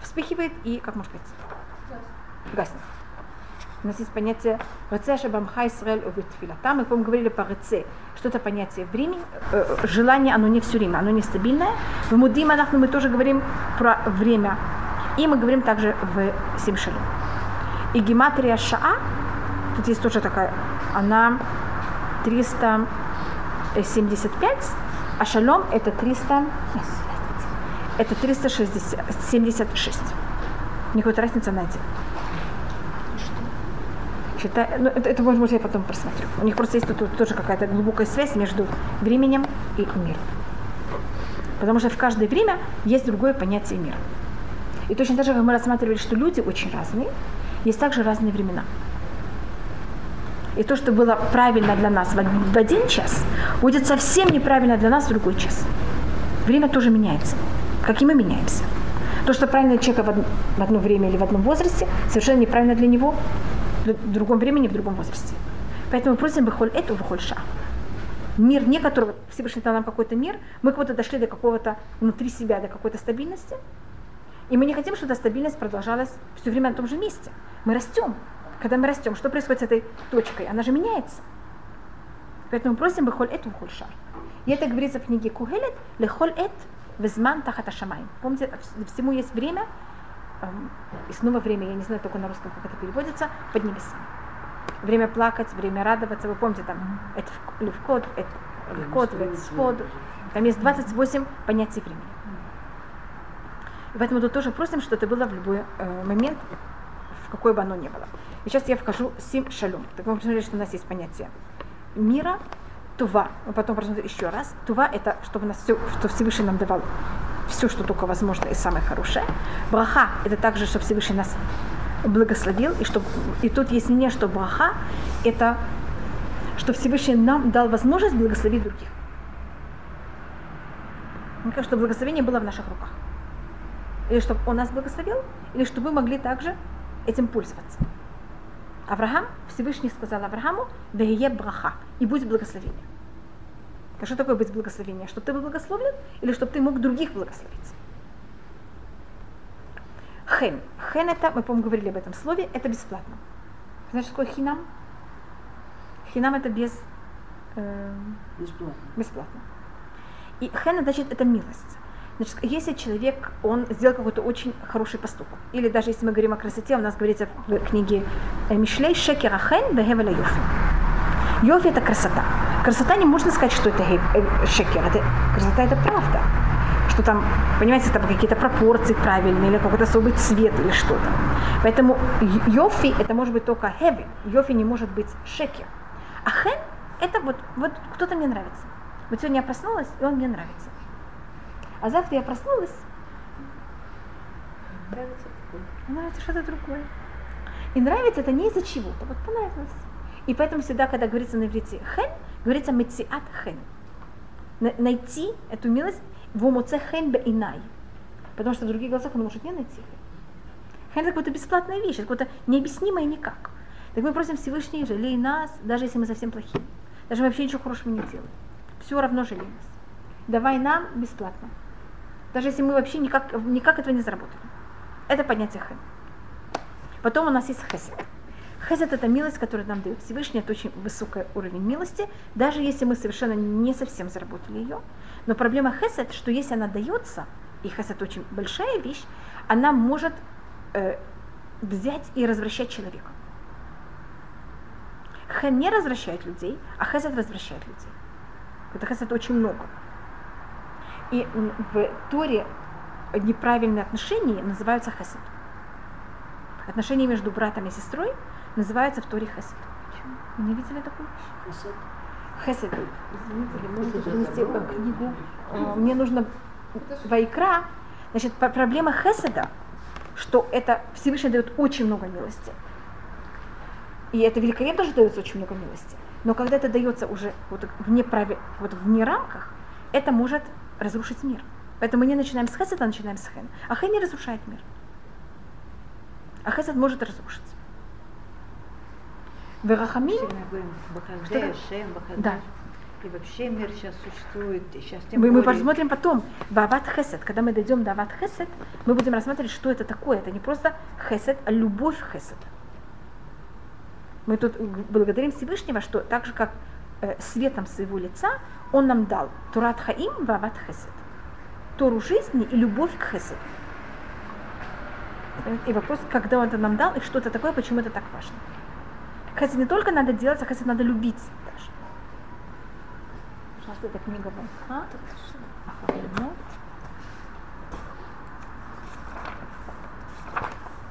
вспыхивает и, как можно сказать, гаснет. У нас есть понятие «Реце шабамха Исраэль увитфилата». Мы, по-моему, говорили по «реце», что это понятие времени, э, желание, оно не все время, оно нестабильное. В Мудим Анахну мы тоже говорим про время. И мы говорим также в Симшалим. И гематрия Шаа, тут есть тоже такая, она 375, а Шалом это 300, это 376. У них вот разница на один. Считай, ну, это, это может быть я потом просмотрю. У них просто есть тут, тут тоже какая-то глубокая связь между временем и миром. Потому что в каждое время есть другое понятие мира. И точно так же, как мы рассматривали, что люди очень разные, есть также разные времена. И то, что было правильно для нас в один час, будет совсем неправильно для нас в другой час. Время тоже меняется, как и мы меняемся. То, что правильно для человека в одно время или в одном возрасте, совершенно неправильно для него в другом времени, в другом возрасте. Поэтому просим бахоль эту, ша. Мир, не которого Всевышний дал нам какой-то мир, мы как будто дошли до какого-то внутри себя, до какой-то стабильности. И мы не хотим, чтобы эта стабильность продолжалась все время на том же месте. Мы растем. Когда мы растем, что происходит с этой точкой? Она же меняется. Поэтому просим бахоль эту, бахоль ша. И это говорится в книге Кухелет, лехоль эт, везман тахата шамай. Помните, всему есть время, эм, и снова время, я не знаю только на русском, как это переводится, под небесами. Время плакать, время радоваться. Вы помните, там, это левкот, это левкот, сход. Там есть 28 понятий времени. И поэтому тут тоже просим, что это было в любой э, момент, в какой бы оно ни было. И сейчас я вхожу сим шалюм. Так мы посмотрели, что у нас есть понятие мира, Тува, мы потом посмотрим еще раз. Тува – это чтобы нас все, что Всевышний нам давал, все, что только возможно и самое хорошее. Браха – это также, чтобы Всевышний нас благословил, и, чтобы, и тут есть мнение, что браха – это что Всевышний нам дал возможность благословить других. Мне кажется, что благословение было в наших руках. Или чтобы он нас благословил, или чтобы мы могли также этим пользоваться. Авраам, Всевышний сказал Аврааму, «Вегее браха» и будь благословение. А что такое быть благословение? Чтобы ты был благословлен или чтобы ты мог других благословить? Хен. Хен это, мы, по-моему, говорили об этом слове, это бесплатно. Знаешь, что такое хинам? Хинам это без... Э, Бесплатно. Бесплатно. И хен, значит, это милость. Значит, если человек, он сделал какой-то очень хороший поступок, или даже если мы говорим о красоте, у нас говорится в книге э, Мишлей Шекер Ахен Бехевеля Йофи. Йофи это красота. Красота не можно сказать, что это э, шекер. Это, красота это правда. Что там, понимаете, там какие-то пропорции правильные, или какой-то особый цвет или что-то. Поэтому йофи это может быть только heavy. Йофи не может быть шекер. А хен это вот, вот кто-то мне нравится. Вот сегодня я проснулась, и он мне нравится. А завтра я проснулась, Нравится нравится что-то другое. И нравится это не из-за чего-то, вот понравилось. И поэтому всегда, когда говорится на иврите хен, говорится мециат хен. Найти эту милость в умуце хен инай. Потому что в других глазах он может не найти хен. Хен это какая-то бесплатная вещь, это какое-то необъяснимое никак. Так мы просим Всевышний, жалей нас, даже если мы совсем плохие. Даже мы вообще ничего хорошего не делаем. Все равно жалей нас. Давай нам бесплатно. Даже если мы вообще никак, никак этого не заработали. Это понятие хэн. Потом у нас есть хесед. Хесед это милость, которую нам дает Всевышний, это очень высокий уровень милости, даже если мы совершенно не совсем заработали ее. Но проблема хесед, что если она дается, и хесед очень большая вещь, она может э, взять и развращать человека. Хэн не развращает людей, а хесед возвращает людей. Это хесед очень много. И в Торе неправильные отношения называются хесед. Отношения между братом и сестрой называются в Торе хесед. Вы не видели такую вещь? Хесед. Хесед. Извините, или можете принести э, книгу? Мне нужно Вайкра. Значит, проблема хеседа, что это Всевышний дает очень много милости. И это великолепно, что дается очень много милости. Но когда это дается уже вот вне, прави, вот вне рамках, это может разрушить мир. Поэтому мы не начинаем с хеседа, а начинаем с хэн. А хэн не разрушает мир. А хесед может разрушить. Верахамим. Да. И вообще мир сейчас существует, сейчас тем мы, мы посмотрим потом. Бават хесед. Когда мы дойдем до Ават хесед, мы будем рассматривать, что это такое. Это не просто хесед, а любовь хеседа. Мы тут благодарим Всевышнего, что так же, как э, светом своего лица, Он нам дал Турат Хаим Вават Хесед. Тору жизни и любовь к Хеседу. И вопрос, когда Он это нам дал, и что это такое, почему это так важно. Хесед не только надо делать, а хесед надо любить даже. Пожалуйста, эта книга вам. А?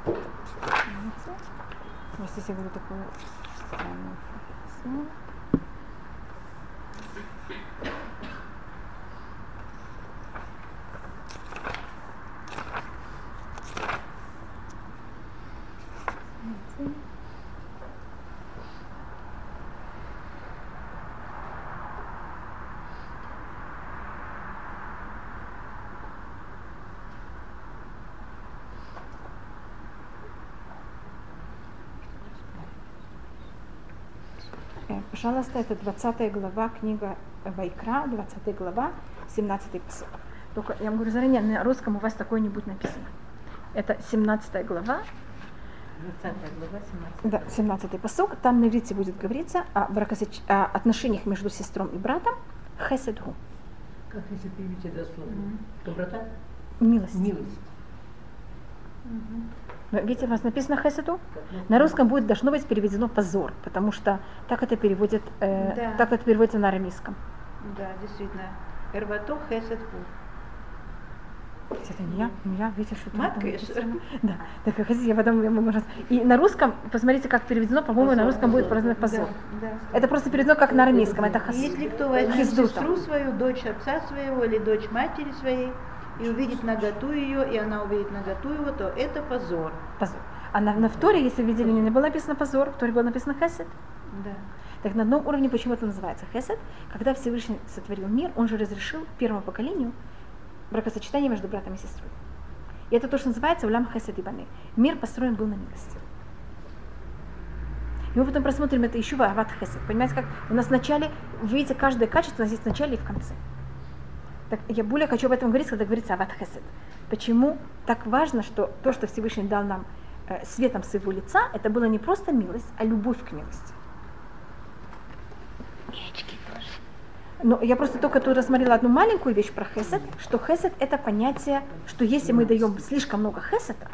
Видите? Вот здесь я говорю такую странную фразу. Э, Пожалуйста, это 20 глава, книга Вайкра, 20 глава, 17 посыл. Только я вам говорю заранее, на русском у вас такое не будет написано. Это 17 глава, 20 глава, 17. да, 17 посыл. Там на иврите будет говориться о, бракосоч... о отношениях между сестром и братом. Хеседгу. Как если перевести дословно? Доброта? Милость. Милость. Но видите, у вас написано хеседу? На русском будет должно быть переведено позор, потому что так это переводит, э, Да. так это переводится на арамейском. Да, действительно. Эрвато хесед. Это не я, не я, видите, что там? Да, так хотите, я потом я могу раз- И на русском, посмотрите, как переведено, по-моему, на русском будет просто позор. Да, да. Это просто переведено как на арамейском, это хас. Если кто возьмет Хиздута. сестру свою, дочь отца своего или дочь матери своей, и увидит наготу ее, и она увидит наготу его, то это позор. позор. А на, на вторе, если видели, не было написано позор, в вторе было написано хесед. Да. Так на одном уровне почему это называется хесед? Когда Всевышний сотворил мир, он же разрешил первому поколению бракосочетание между братом и сестрой. И это то, что называется улям хесед и баны. Мир построен был на милости. И мы потом просмотрим это еще в Ават Хесед. Понимаете, как у нас в начале, вы видите, каждое качество у нас есть в начале и в конце. Так я более хочу об этом говорить, когда говорится Ават Хесед. Почему так важно, что то, что Всевышний дал нам э, светом с его лица, это была не просто милость, а любовь к милости. Но я просто только тут рассмотрела одну маленькую вещь про хесед, что хесед это понятие, что если мы даем слишком много хеседа,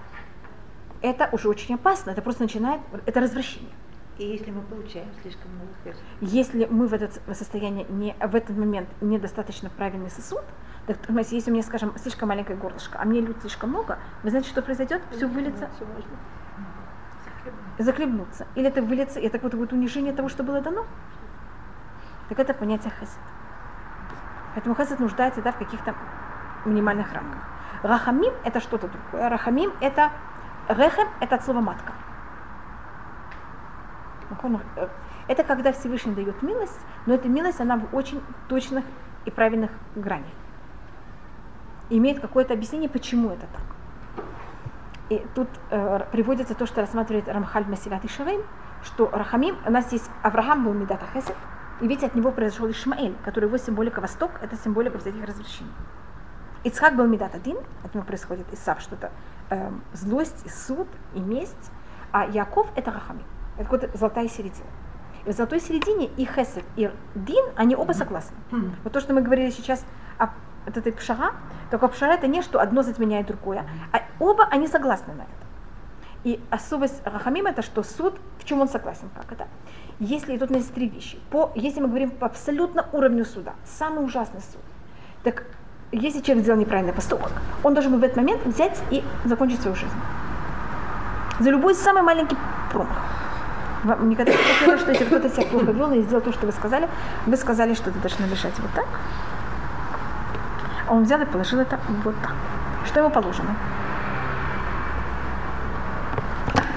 это уже очень опасно, это просто начинает, это развращение. И если мы получаем слишком много хесед. Если мы в этот состояние не, в этот момент недостаточно правильный сосуд, так, то есть, если у меня, скажем, слишком маленькое горлышко, а мне льют слишком много, вы знаете, что произойдет? Все выльется, захлебнуться. Или это выльется, и это вот будет унижение того, что было дано. Так это понятие хесед. Поэтому хесед нуждается да, в каких-то минимальных рамках. Рахамим это что-то другое. Рахамим это рехем это от слова матка. Это когда Всевышний дает милость, но эта милость, она в очень точных и правильных гранях. Имеет какое-то объяснение, почему это так. И тут э, приводится то, что рассматривает Рамхаль Масилат и что Рахамим, у нас есть Авраам был Медата Хесед, и видите, от него произошел Ишмаэль, который его символика Восток, это символика всяких развлечений. Ицхак был Медат один, от него происходит Исав, что-то э, злость, и суд, и месть, а Яков это Рахамим. Это вот золотая середина. И в золотой середине и Хесед, и Дин, они оба согласны. Вот то, что мы говорили сейчас о вот этой пшара, только пшара это не что одно затменяет другое, а оба они согласны на это. И особость Рахамим это что суд, в чем он согласен, как это. Если тут у нас три вещи. По, если мы говорим по абсолютно уровню суда, самый ужасный суд, так если человек сделал неправильный поступок, он должен в этот момент взять и закончить свою жизнь. За любой самый маленький промах. Вам никогда не хотелось, что если кто-то себя плохо вел и сделал то, что вы сказали, вы сказали, что ты должна лежать вот так. А он взял и положил это вот так. Что ему положено?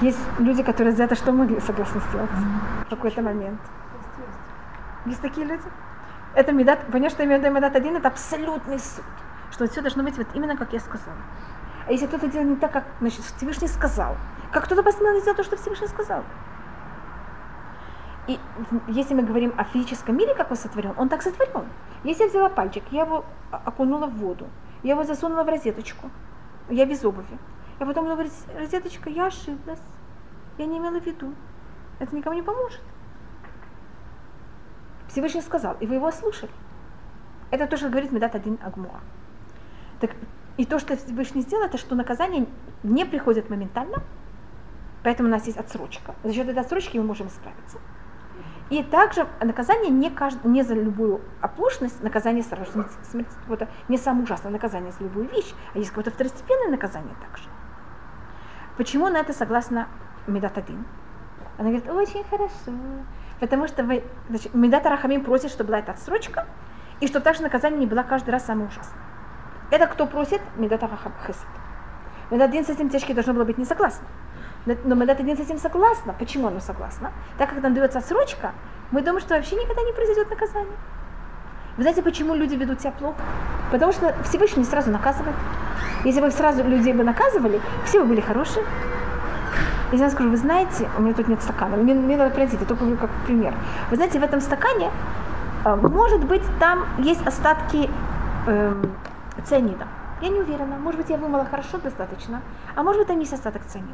Есть люди, которые за это что могли согласны сделать в какой-то момент. Есть такие люди? Это медат, понятно, что имею медат один, это абсолютный суд. Что все должно быть вот именно как я сказала. А если кто-то делает не так, как значит, Всевышний сказал, как кто-то посмел сделать то, что Всевышний сказал. И если мы говорим о физическом мире, как он сотворен, он так сотворен. Если я взяла пальчик, я его окунула в воду, я его засунула в розеточку, я без обуви. Я потом говорить, розеточка, я ошиблась, я не имела в виду. Это никому не поможет. Всевышний сказал, и вы его слушали. Это то, что говорит Медат один Агмуа. Так, и то, что Всевышний сделал, это что наказание не приходит моментально, поэтому у нас есть отсрочка. За счет этой отсрочки мы можем справиться. И также наказание не, кажд... не за любую оплошность, наказание сразу, вот, не самое ужасное наказание за любую вещь, а есть какое-то второстепенное наказание также. Почему на это согласно Медат один? Она говорит, очень хорошо. Потому что вы, значит, Медата Рахамим просит, чтобы была эта отсрочка, и чтобы также наказание не было каждый раз самое ужасное. Это кто просит? Медата Рахам Хесед. Медат один с этим тяжкий должно было быть не согласна. Но Медат один с этим согласна. Почему она согласна? Так как нам дается отсрочка, мы думаем, что вообще никогда не произойдет наказание. Вы знаете, почему люди ведут себя плохо? Потому что Всевышний сразу наказывает. Если бы сразу людей бы наказывали, все бы были хорошие. Я скажу, вы знаете, у меня тут нет стакана, мне, мне надо пройти, я только говорю как пример. Вы знаете, в этом стакане, э, может быть, там есть остатки э, цианида. Я не уверена, может быть, я вымыла хорошо достаточно, а может быть, там есть остаток цианида.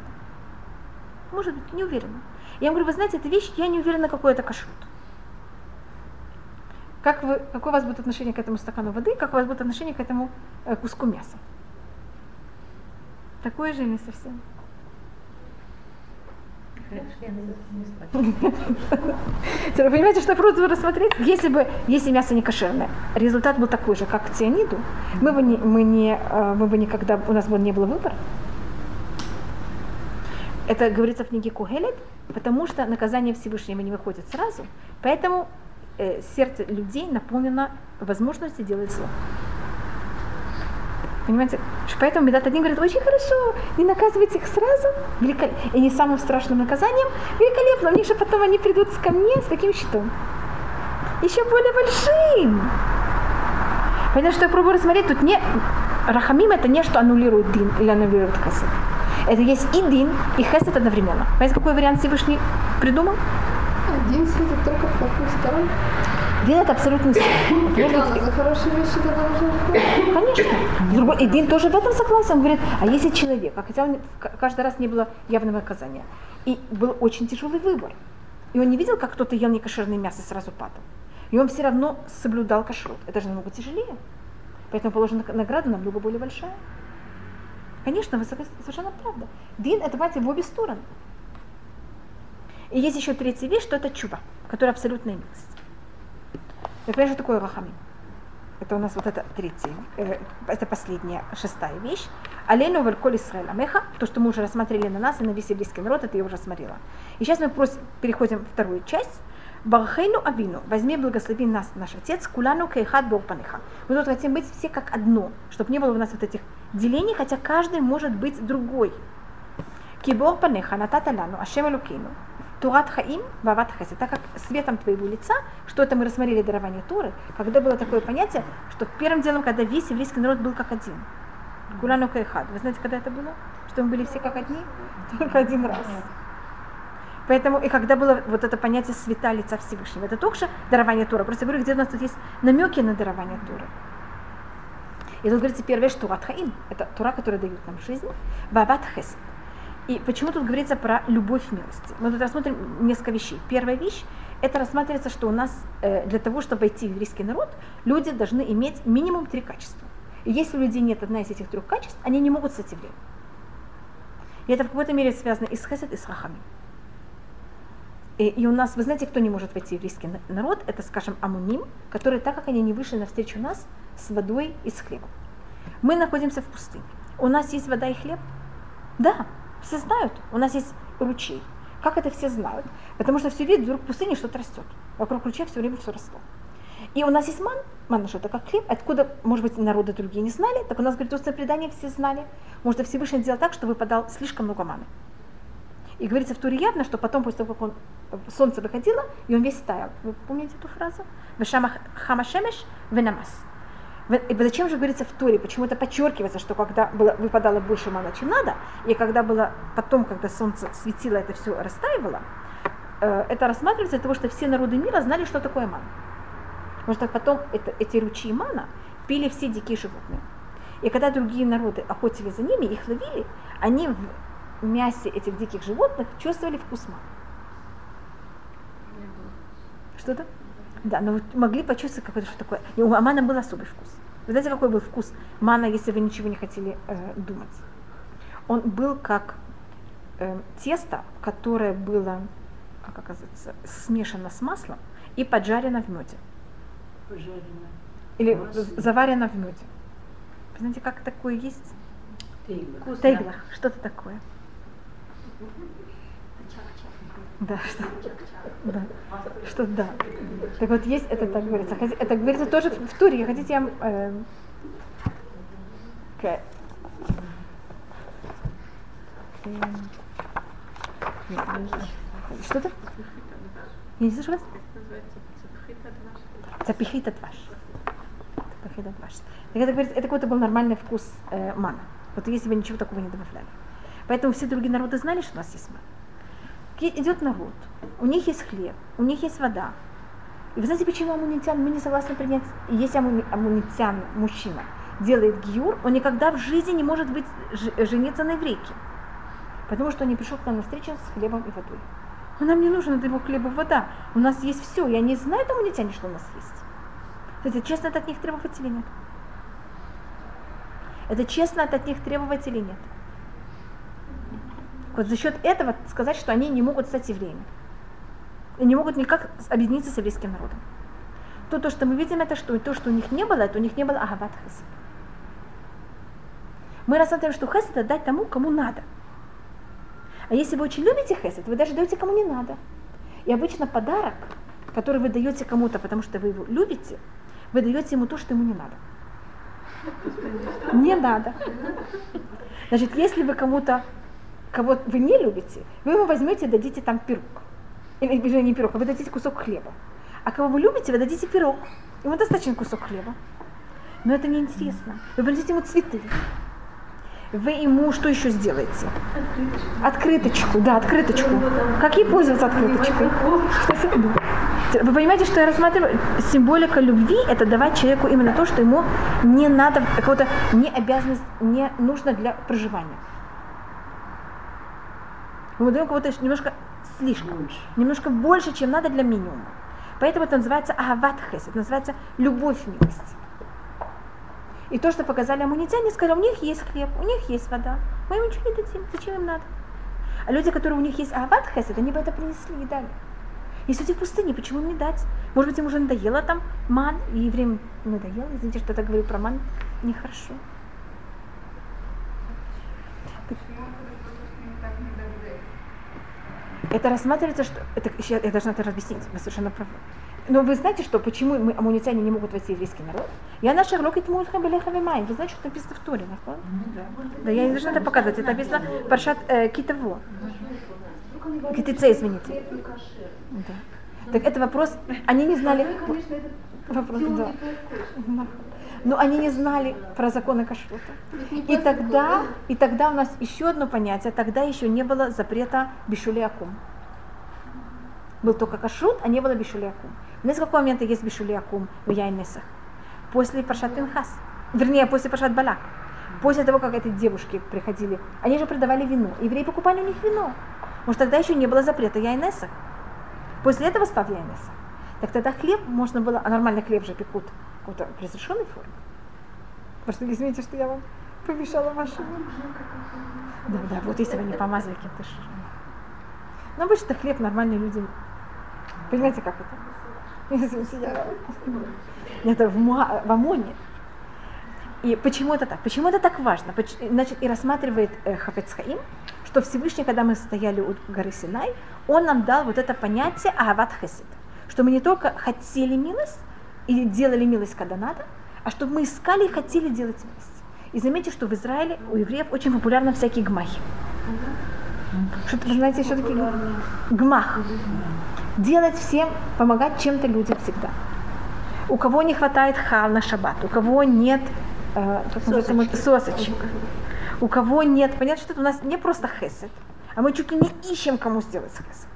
Может быть, не уверена. Я говорю, вы знаете, эта вещь, я не уверена, какой это кашрут. Как вы, какое у вас будет отношение к этому стакану воды, как у вас будет отношение к этому э, куску мяса? Такое же не совсем. Вы понимаете, что просто рассмотреть? Если бы, если мясо не кошерное, результат был такой же, как к цианиду, мы бы, не, мы, не, э, мы бы никогда, у нас бы не было выбора. Это говорится в книге Кугелет, потому что наказание Всевышнего не выходит сразу, поэтому э, сердце людей наполнено возможностью делать зло. Понимаете? Поэтому Медат один говорит, очень хорошо, не наказывайте их сразу, великолепно. И не самым страшным наказанием, великолепно, у них же потом они придут ко мне с таким щитом. Еще более большим. Понятно, что я пробую рассмотреть, тут не... Рахамим это не что аннулирует дин или аннулирует хесед. Это есть и дин, и хесед одновременно. Понимаете, какой вариант Всевышний придумал? Один светит только в плохую сторону. Дин это абсолютно за хорошие вещи тогда нужно Конечно. Другой, и Дин тоже в этом согласен. Он говорит, а если человек, а хотя он каждый раз не было явного наказания, и был очень тяжелый выбор, и он не видел, как кто-то ел некошерное мясо и сразу падал, и он все равно соблюдал кашрут. Это же намного тяжелее. Поэтому положена награда намного более большая. Конечно, вы совершенно правда. Дин это, понимаете, в обе стороны. И есть еще третья вещь, что это чува, которая абсолютная милость. Понимаете, что такое рахамим? Это у нас вот это третья, э, это последняя, шестая вещь. Алейну вальколь Исраэль Амеха, то, что мы уже рассмотрели на нас и на весь еврейский народ, это я уже смотрела. И сейчас мы просим, переходим в вторую часть. Бархейну Абину, возьми благослови нас, наш Отец, кулану кейхат борпанеха. Мы тут хотим быть все как одно, чтобы не было у нас вот этих делений, хотя каждый может быть другой. Кибор панеха натата лану, ашем элукейну. Турат Хаим, Вават Хесед, так как светом твоего лица, что это мы рассмотрели дарование Туры, когда было такое понятие, что первым делом, когда весь еврейский народ был как один. Кулану Кайхад. Вы знаете, когда это было? Что мы были все как одни? Только один раз. Поэтому, и когда было вот это понятие света лица Всевышнего, это только дарование Тура. Просто говорю, где у нас тут есть намеки на дарование Туры. И тут говорится первое, что Турат. Это Тура, которая дает нам жизнь. Вават. И почему тут говорится про любовь милости? Мы тут рассмотрим несколько вещей. Первая вещь – это рассматривается, что у нас э, для того, чтобы войти в еврейский народ, люди должны иметь минимум три качества. И если у людей нет одна из этих трех качеств, они не могут стать евреем. И это в какой-то мере связано и с хесед, и с рахами. И, и у нас, вы знаете, кто не может войти в еврейский народ? Это, скажем, амуним, которые, так как они не вышли навстречу нас, с водой и с хлебом. Мы находимся в пустыне. У нас есть вода и хлеб? Да, все знают, у нас есть ручей. Как это все знают? Потому что все видят, вдруг в пустыне что-то растет. Вокруг ручья все время все росло. И у нас есть ман, ман что это как хлеб, откуда, может быть, народы другие не знали, так у нас, говорит, устное предание все знали. Может, Всевышний сделал так, что выпадал слишком много маны. И говорится в Туре явно, что потом, после того, как он, солнце выходило, и он весь таял. Вы помните эту фразу? Вешама хамашемеш венамас. Зачем же говорится в Торе? Почему это подчеркивается, что когда было, выпадало больше мана, чем надо, и когда было потом, когда солнце светило, это все растаивало, э, это рассматривается для того, что все народы мира знали, что такое мана. Потому что потом это, эти ручьи мана пили все дикие животные. И когда другие народы охотились за ними, их ловили, они в мясе этих диких животных чувствовали вкус мана. Что-то? Да, но вы могли почувствовать какой-то что такое. И у мана был особый вкус. Вы знаете, какой был вкус мана, если вы ничего не хотели э, думать? Он был как э, тесто, которое было, как оказывается, смешано с маслом и поджарено в меде. Пожарено. Или Масло. заварено в меде. Вы знаете, как такое есть? Тейла. Тейглах, что-то такое. Да, что, да, что да. Так вот есть, это так говорится. Это говорится тоже в Туре. Хотите, я... э, к- эм, не- Что-то? Я не слышу вас? Называется цепхита дваш. Запихит отваш. Запихит отваш. Так это, говорится, это какой-то был нормальный вкус э, мана. Вот если бы ничего такого не добавляли. Поэтому все другие народы знали, что у нас есть мана. Идет народ, у них есть хлеб, у них есть вода. И вы знаете, почему амунитян, мы не согласны принять, если амуни- амунитян, мужчина, делает гиюр, он никогда в жизни не может быть, жениться на еврейке. Потому что он не пришел к нам на встречу с хлебом и водой. А нам не нужен от его хлеба и вода. У нас есть все. Я не знаю амунитяне, что у нас есть. Это честно от них требовать или нет? Это честно от них требовать или нет? Вот за счет этого сказать, что они не могут стать евреями. И не могут никак объединиться с еврейским народом. То, то, что мы видим, это что то, что у них не было, это у них не было агават хесед. Мы рассматриваем, что хесед это дать тому, кому надо. А если вы очень любите хесед, вы даже даете кому не надо. И обычно подарок, который вы даете кому-то, потому что вы его любите, вы даете ему то, что ему не надо. Не надо. Значит, если вы кому-то, кого вы не любите, вы ему возьмете и дадите там пирог. Или, или не пирог, а вы дадите кусок хлеба. А кого вы любите, вы дадите пирог. Ему достаточно кусок хлеба. Но это неинтересно. Вы принесете ему цветы. Вы ему что еще сделаете? Открыточку, да, открыточку. Как ей пользоваться открыточкой? Вы понимаете, что я рассматриваю? Символика любви – это давать человеку именно то, что ему не надо, какого-то не обязанность, не нужно для проживания. Мы даем кого-то немножко слишком, немножко больше, чем надо для минимума. Поэтому это называется агават это называется любовь милости. И то, что показали амунитяне, сказали, у них есть хлеб, у них есть вода, мы им ничего не дадим, зачем им надо? А люди, которые у них есть агават хесед, они бы это принесли и дали. Если люди в пустыне, почему им не дать? Может быть, им уже надоело там ман, и евреям надоело, извините, что я так говорю про ман, нехорошо. Это рассматривается, что... Это, я должна это объяснить, вы совершенно правы. Но вы знаете, что почему мы, амунитяне, не могут войти в еврейский народ? Я на шарлокет мульха белеха вимай. Вы знаете, что написано в Торе, да? Да, я не должна это показывать. Это написано Паршат э, Китово. Китице, извините. Да. Так это вопрос, они не знали... Вопрос, да. Но они не знали про законы кашрута. И тогда, и тогда у нас еще одно понятие, тогда еще не было запрета бишулиакум. Был только кашрут, а не было бишулиакум. Знаете, с какого момента есть бишулиакум в Яйнесах? После Пашат Пинхас. Вернее, после Пашат Балак. После того, как эти девушки приходили, они же продавали вино. Евреи покупали у них вино. Может, тогда еще не было запрета Яйнесах. После этого спав Яйнесах. Так тогда хлеб можно было, а нормальный хлеб же пекут какой-то разрешенной форме. Просто извините, что я вам помешала вашему. Да, да, вот если вы не помазали кем-то жиром. Но обычно хлеб нормальные люди. Понимаете, как это? Извините, я... Это в, Муа... в Амоне. И почему это так? Почему это так важно? Значит, и рассматривает э, Хафецхаим, что Всевышний, когда мы стояли у горы Синай, он нам дал вот это понятие Агават Хесед. Что мы не только хотели милость и делали милость, когда надо, а чтобы мы искали и хотели делать милость. И заметьте, что в Израиле у евреев очень популярны всякие гмахи. Что-то, вы знаете, что такие гмах? Делать всем, помогать чем-то людям всегда. У кого не хватает хал на шаббат, у кого нет э, мы- сосочек, у кого нет, понятно, что это у нас не просто хесед, а мы чуть ли не ищем, кому сделать хесед.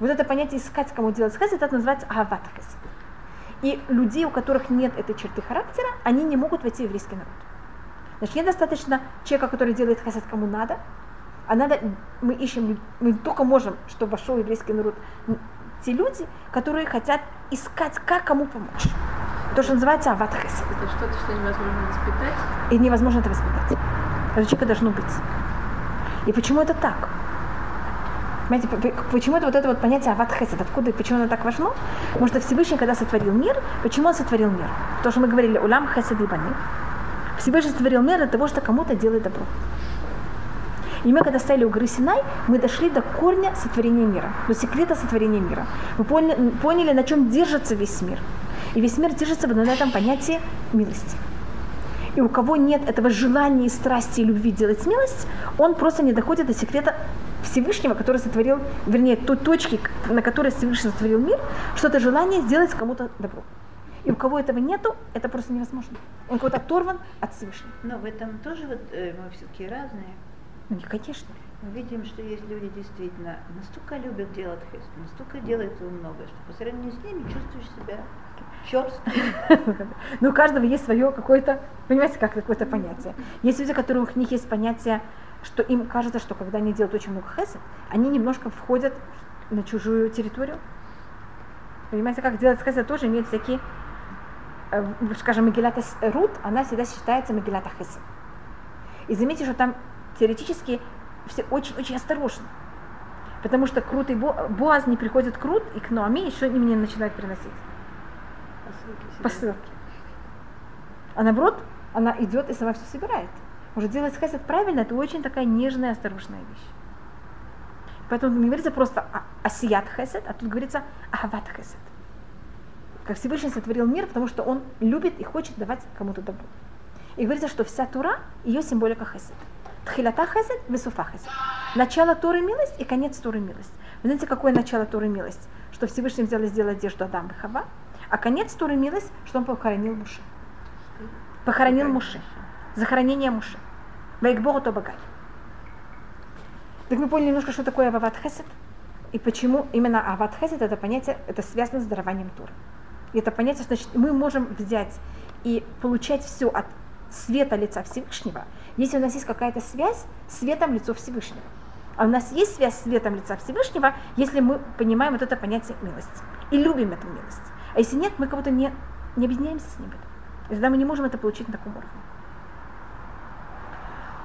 Вот это понятие искать, кому делать хесед, это называется агават хесед. И людей, у которых нет этой черты характера, они не могут войти в еврейский народ. Значит, недостаточно человека, который делает хесед кому надо, а надо, мы ищем, мы только можем, чтобы вошел еврейский народ, те люди, которые хотят искать, как кому помочь. То, что называется ават хесед. Это что-то, что невозможно воспитать. И невозможно это воспитать. Это человека должно быть. И почему это так? Понимаете, почему это вот это вот понятие ават откуда и почему оно так важно? Потому что Всевышний, когда сотворил мир, почему он сотворил мир? То, что мы говорили, улам хесед и бани. Всевышний сотворил мир для того, что кому-то делает добро. И мы, когда стояли у горы Синай, мы дошли до корня сотворения мира, до секрета сотворения мира. Мы поняли, поняли на чем держится весь мир. И весь мир держится на этом понятии милости. И у кого нет этого желания, страсти и любви делать милость, он просто не доходит до секрета Всевышнего, который сотворил, вернее, той точки, на которой Всевышний сотворил мир, что это желание сделать кому-то добро. И у кого этого нету, это просто невозможно. Он кого-то оторван от Всевышнего. Но в этом тоже вот э, мы все-таки разные. Ну, конечно. Мы видим, что есть люди действительно настолько любят делать хест, настолько делают его много, что по сравнению с ними чувствуешь себя черствым. Ну, у каждого есть свое какое-то, понимаете, как какое-то понятие. Есть люди, у них есть понятие, что им кажется, что когда они делают очень много хесед, они немножко входят на чужую территорию. Понимаете, как делать хесед тоже имеет всякие, э, скажем, Магилата Рут, она всегда считается Магилата Хесед. И заметьте, что там теоретически все очень-очень осторожны. Потому что Крут и Бо, Боаз не приходят Крут и к Ноами, еще не начинают приносить посылки. А наоборот, она идет и сама все собирает. Уже делать хесед правильно, это очень такая нежная, осторожная вещь. Поэтому не говорится просто асият хесед, а тут говорится ахават хесед. Как Всевышний сотворил мир, потому что он любит и хочет давать кому-то добро. И говорится, что вся Тура, ее символика хесед. Тхилата хесед, весуфа хесед. Начало Туры милость и конец Туры милость. Вы знаете, какое начало Туры милость? Что Всевышний взял и сделал одежду Адам и Хава, а конец Туры милость, что он похоронил Муше. Похоронил Муше. Захоронение Муше. Вайкбору то багай. Так мы поняли немножко, что такое Ават Хесед, и почему именно Ават Хесед это понятие, это связано с дарованием Тура. И это понятие, значит, мы можем взять и получать все от света лица Всевышнего, если у нас есть какая-то связь с светом лица Всевышнего. А у нас есть связь с светом лица Всевышнего, если мы понимаем вот это понятие милости и любим эту милость. А если нет, мы кого-то не, не объединяемся с ним. И тогда мы не можем это получить на таком уровне.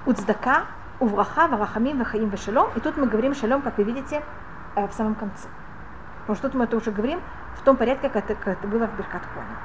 Уцдака, увраха, варахамим, вахаим, вешалом. И тут мы говорим шалом, как вы видите, э, в самом конце. Потому что тут мы это уже говорим в том порядке, как это, как это было в Беркат Коне.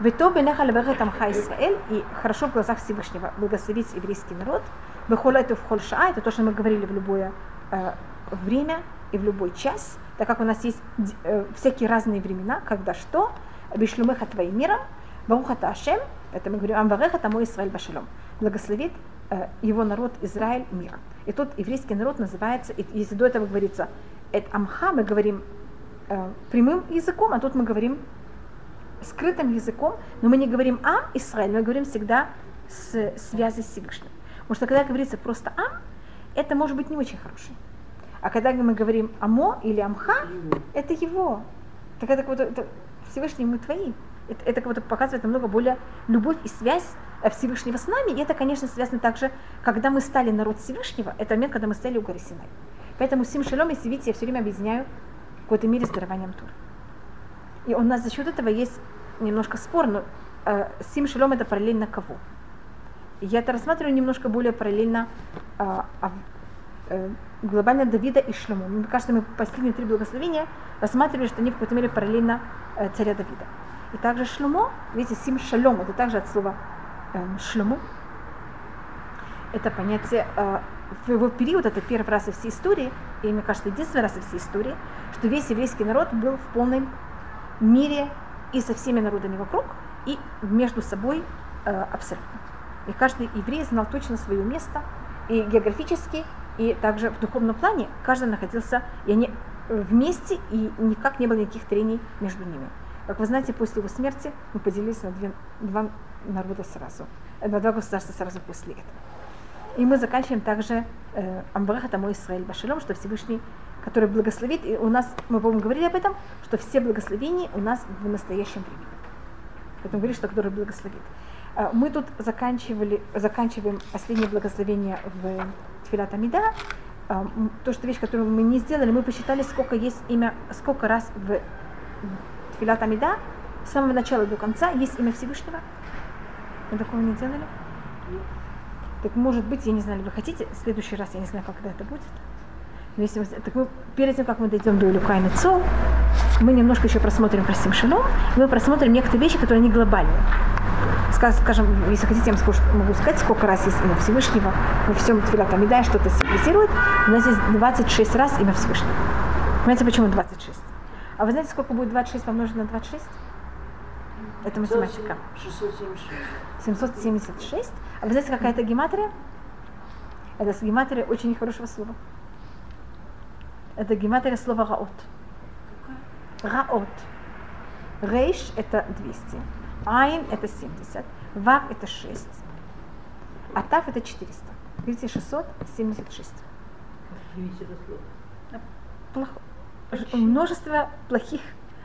Вито бенеха леберет амха Исраэль, и хорошо в глазах Всевышнего благословить еврейский народ. Бехола это в холша, это то, что мы говорили в любое э, время и в любой час, так как у нас есть э, всякие разные времена, когда что, бишлумеха твоим миром, барухата Ашем, это мы говорим, амвареха тамо Исраэль башалом, благословит э, его народ Израиль миром. И тут еврейский народ называется, если до этого говорится, эт амха, мы говорим э, прямым языком, а тут мы говорим скрытым языком, но мы не говорим ам Израиль, мы говорим всегда с связи с Всевышним. Потому что когда говорится просто ам, это может быть не очень хороший. А когда мы говорим амо или амха, это его. Так это, это Всевышний мы твои. Это, это как будто показывает намного более любовь и связь Всевышнего с нами. И это, конечно, связано также, когда мы стали народ Всевышнего, это момент, когда мы стали у горы Синай. Поэтому Сим Шалом и Сивити я все время объединяю в какой-то мере с дарованием Тур. И у нас за счет этого есть немножко спор, но э, Сим Шалом это параллельно кого? Я это рассматриваю немножко более параллельно э, э, глобально Давида и Шлему. Мне кажется, мы последние три благословения рассматривали, что они в какой-то мере параллельно э, царя Давида. И также Шлемо, видите, Сим Шалом, это также от слова э, Шлему. Это понятие э, в его период, это первый раз во всей истории, и мне кажется, единственный раз во всей истории, что весь еврейский народ был в полном мире и со всеми народами вокруг, и между собой э, абсолютно. И каждый еврей знал точно свое место, и географически, и также в духовном плане каждый находился, и они вместе, и никак не было никаких трений между ними. Как вы знаете, после его смерти мы поделились на две, два народа сразу, на два государства сразу после этого. И мы заканчиваем также э, Амбараха Тамо Исраиль Башалом, что Всевышний, который благословит, и у нас, мы, по-моему, говорили об этом, что все благословения у нас в настоящем времени. Поэтому говорит, что который благословит. Э, мы тут заканчивали, заканчиваем последнее благословение в Тфилат Амида. Э, то, что вещь, которую мы не сделали, мы посчитали, сколько есть имя, сколько раз в Тфилат Амида, с самого начала до конца есть имя Всевышнего. Мы такого не делали? Так может быть, я не знаю, вы хотите, в следующий раз, я не знаю, когда это будет. Но если мы, так мы, перед тем, как мы дойдем до Илюка и Нецо, мы немножко еще просмотрим про Симшалом, и мы просмотрим некоторые вещи, которые не глобальные. скажем, если хотите, я вам скажу, могу сказать, сколько раз есть имя Всевышнего во всем Тфилат Амида, что-то символизирует. У нас есть 26 раз имя Всевышнего. Понимаете, почему 26? А вы знаете, сколько будет 26 помножить на 26? Это математика. 676. 776. А вы знаете, какая это гематрия? Это с гематрия очень нехорошего слова. Это гематрия слова раот. Раот. Рейш это 200. Айн это 70. Вав это 6. А тав это 400. Видите, 676. Плохо. Множество плохих,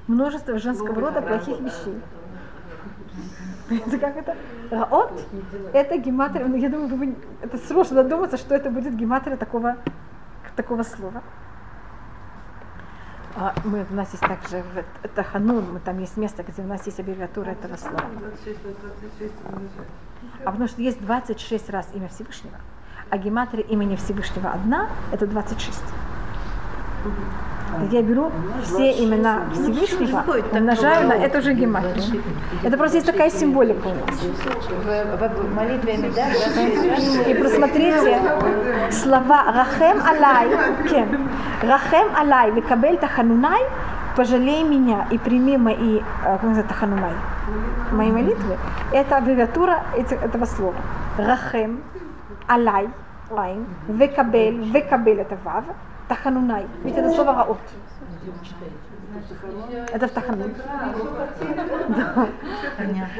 множество женского рода плохих вещей. Понимаете, как это? Раот – это гематрия, ну, я думаю, вы, это сложно додуматься, что это будет гематрия такого, такого слова. А мы, у нас есть также, в- это Ханун, мы, там есть место, где у нас есть аббревиатура этого слова. А потому что есть 26 раз имя Всевышнего, а гематрия имени Всевышнего одна – это 26. Я беру все имена Всевышнего, умножаю на эту же гематрию. Это просто есть такая символика у нас. В, в молитве Амида 26 раз. И просмотрите слова Рахем Алай, Кен, Рахем Алай, Викабель Таханунай, пожалей меня и прими мои, э, как называется, Таханунай, мои молитвы. Это аббревиатура этого слова. Рахем Алай, Айн, Викабель, Викабель это Вав, Таханунай. Ведь это слово Раот. Это в Таханун. Да.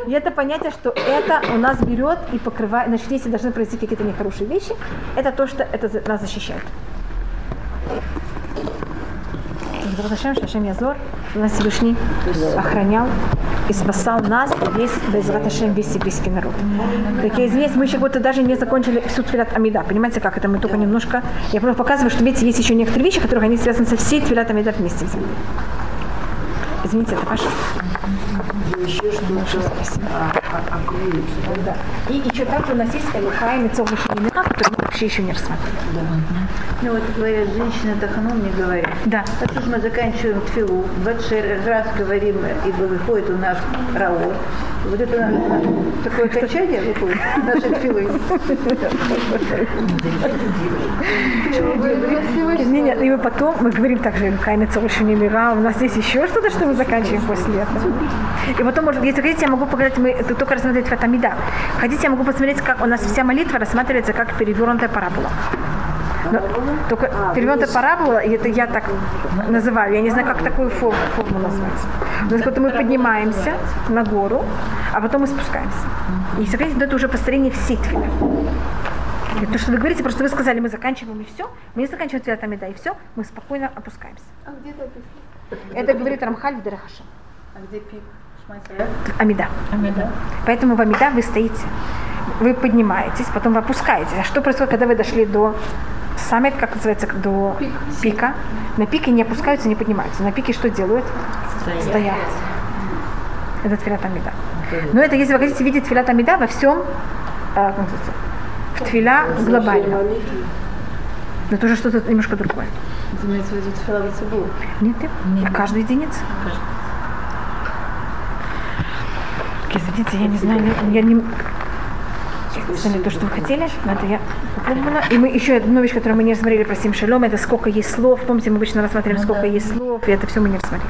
И это понятие, что это у нас берет и покрывает, значит, если должны произойти какие-то нехорошие вещи, это то, что это нас защищает. Безрат Хашем, Шашем Язор, нас Всевышний охранял и спасал нас, и весь Безрат Хашем, весь еврейский народ. Так я извиняюсь, мы еще будто даже не закончили всю Твилят Амида. Понимаете, как это? Мы только немножко... Я просто показываю, что, видите, есть еще некоторые вещи, которые они связаны со всей Твилят Амида вместе взяты. Извините, это ваше. Еще что-то а. Да. И еще также у нас есть Элюха и Мецов Мишелинеха, которые мы вообще еще не рассматривали. Ну вот говорят, женщина Таханун не говорит. Да. Вот тут мы заканчиваем тфилу, 26 раз говорим, ибо выходит у нас раот. Вот это такое окончание выходит нашей тфилы. Нет, и мы потом, мы говорим также и Мецов Мишелинеха, у нас есть еще что-то, что мы заканчиваем после этого. И потом, может, если хотите, я могу показать, мы это только рассмотреть Фатамида. Хотите, я могу посмотреть, как у нас вся молитва рассматривается как перевернутая парабола. Но только перевернутая парабола, и это я так называю, я не знаю, как такую фор- форму назвать. То есть, вот мы поднимаемся на гору, а потом мы спускаемся. И, то это уже построение всей твили. То, что вы говорите, просто вы сказали, мы заканчиваем и все, мы не заканчиваем твилат Амида и все, мы спокойно опускаемся. А где это? Это говорит Рамхаль в Дерахашем. А где пик? Шмайсалят? Амида. Поэтому в Амида вы стоите, вы поднимаетесь, потом вы опускаетесь. А что происходит, когда вы дошли до саммит, как называется, до пика? На пике не опускаются, не поднимаются. На пике что делают? Стоят. Это Тфилат Амида. Но это, если вы хотите видеть Тфилат Амида во всем, э, как называется, в Тфиля глобально. Но это уже что-то немножко другое. Бацибур. Нет, нет. А каждая единица. Так, Извините, я не знаю, я- не... Это не то, что вы хотели, но это я попробовала. И мы еще одну вещь, которую мы не рассмотрели про Сим Шалом, это сколько есть слов. Помните, мы обычно рассматриваем, сколько есть слов, и это все мы не рассмотрели.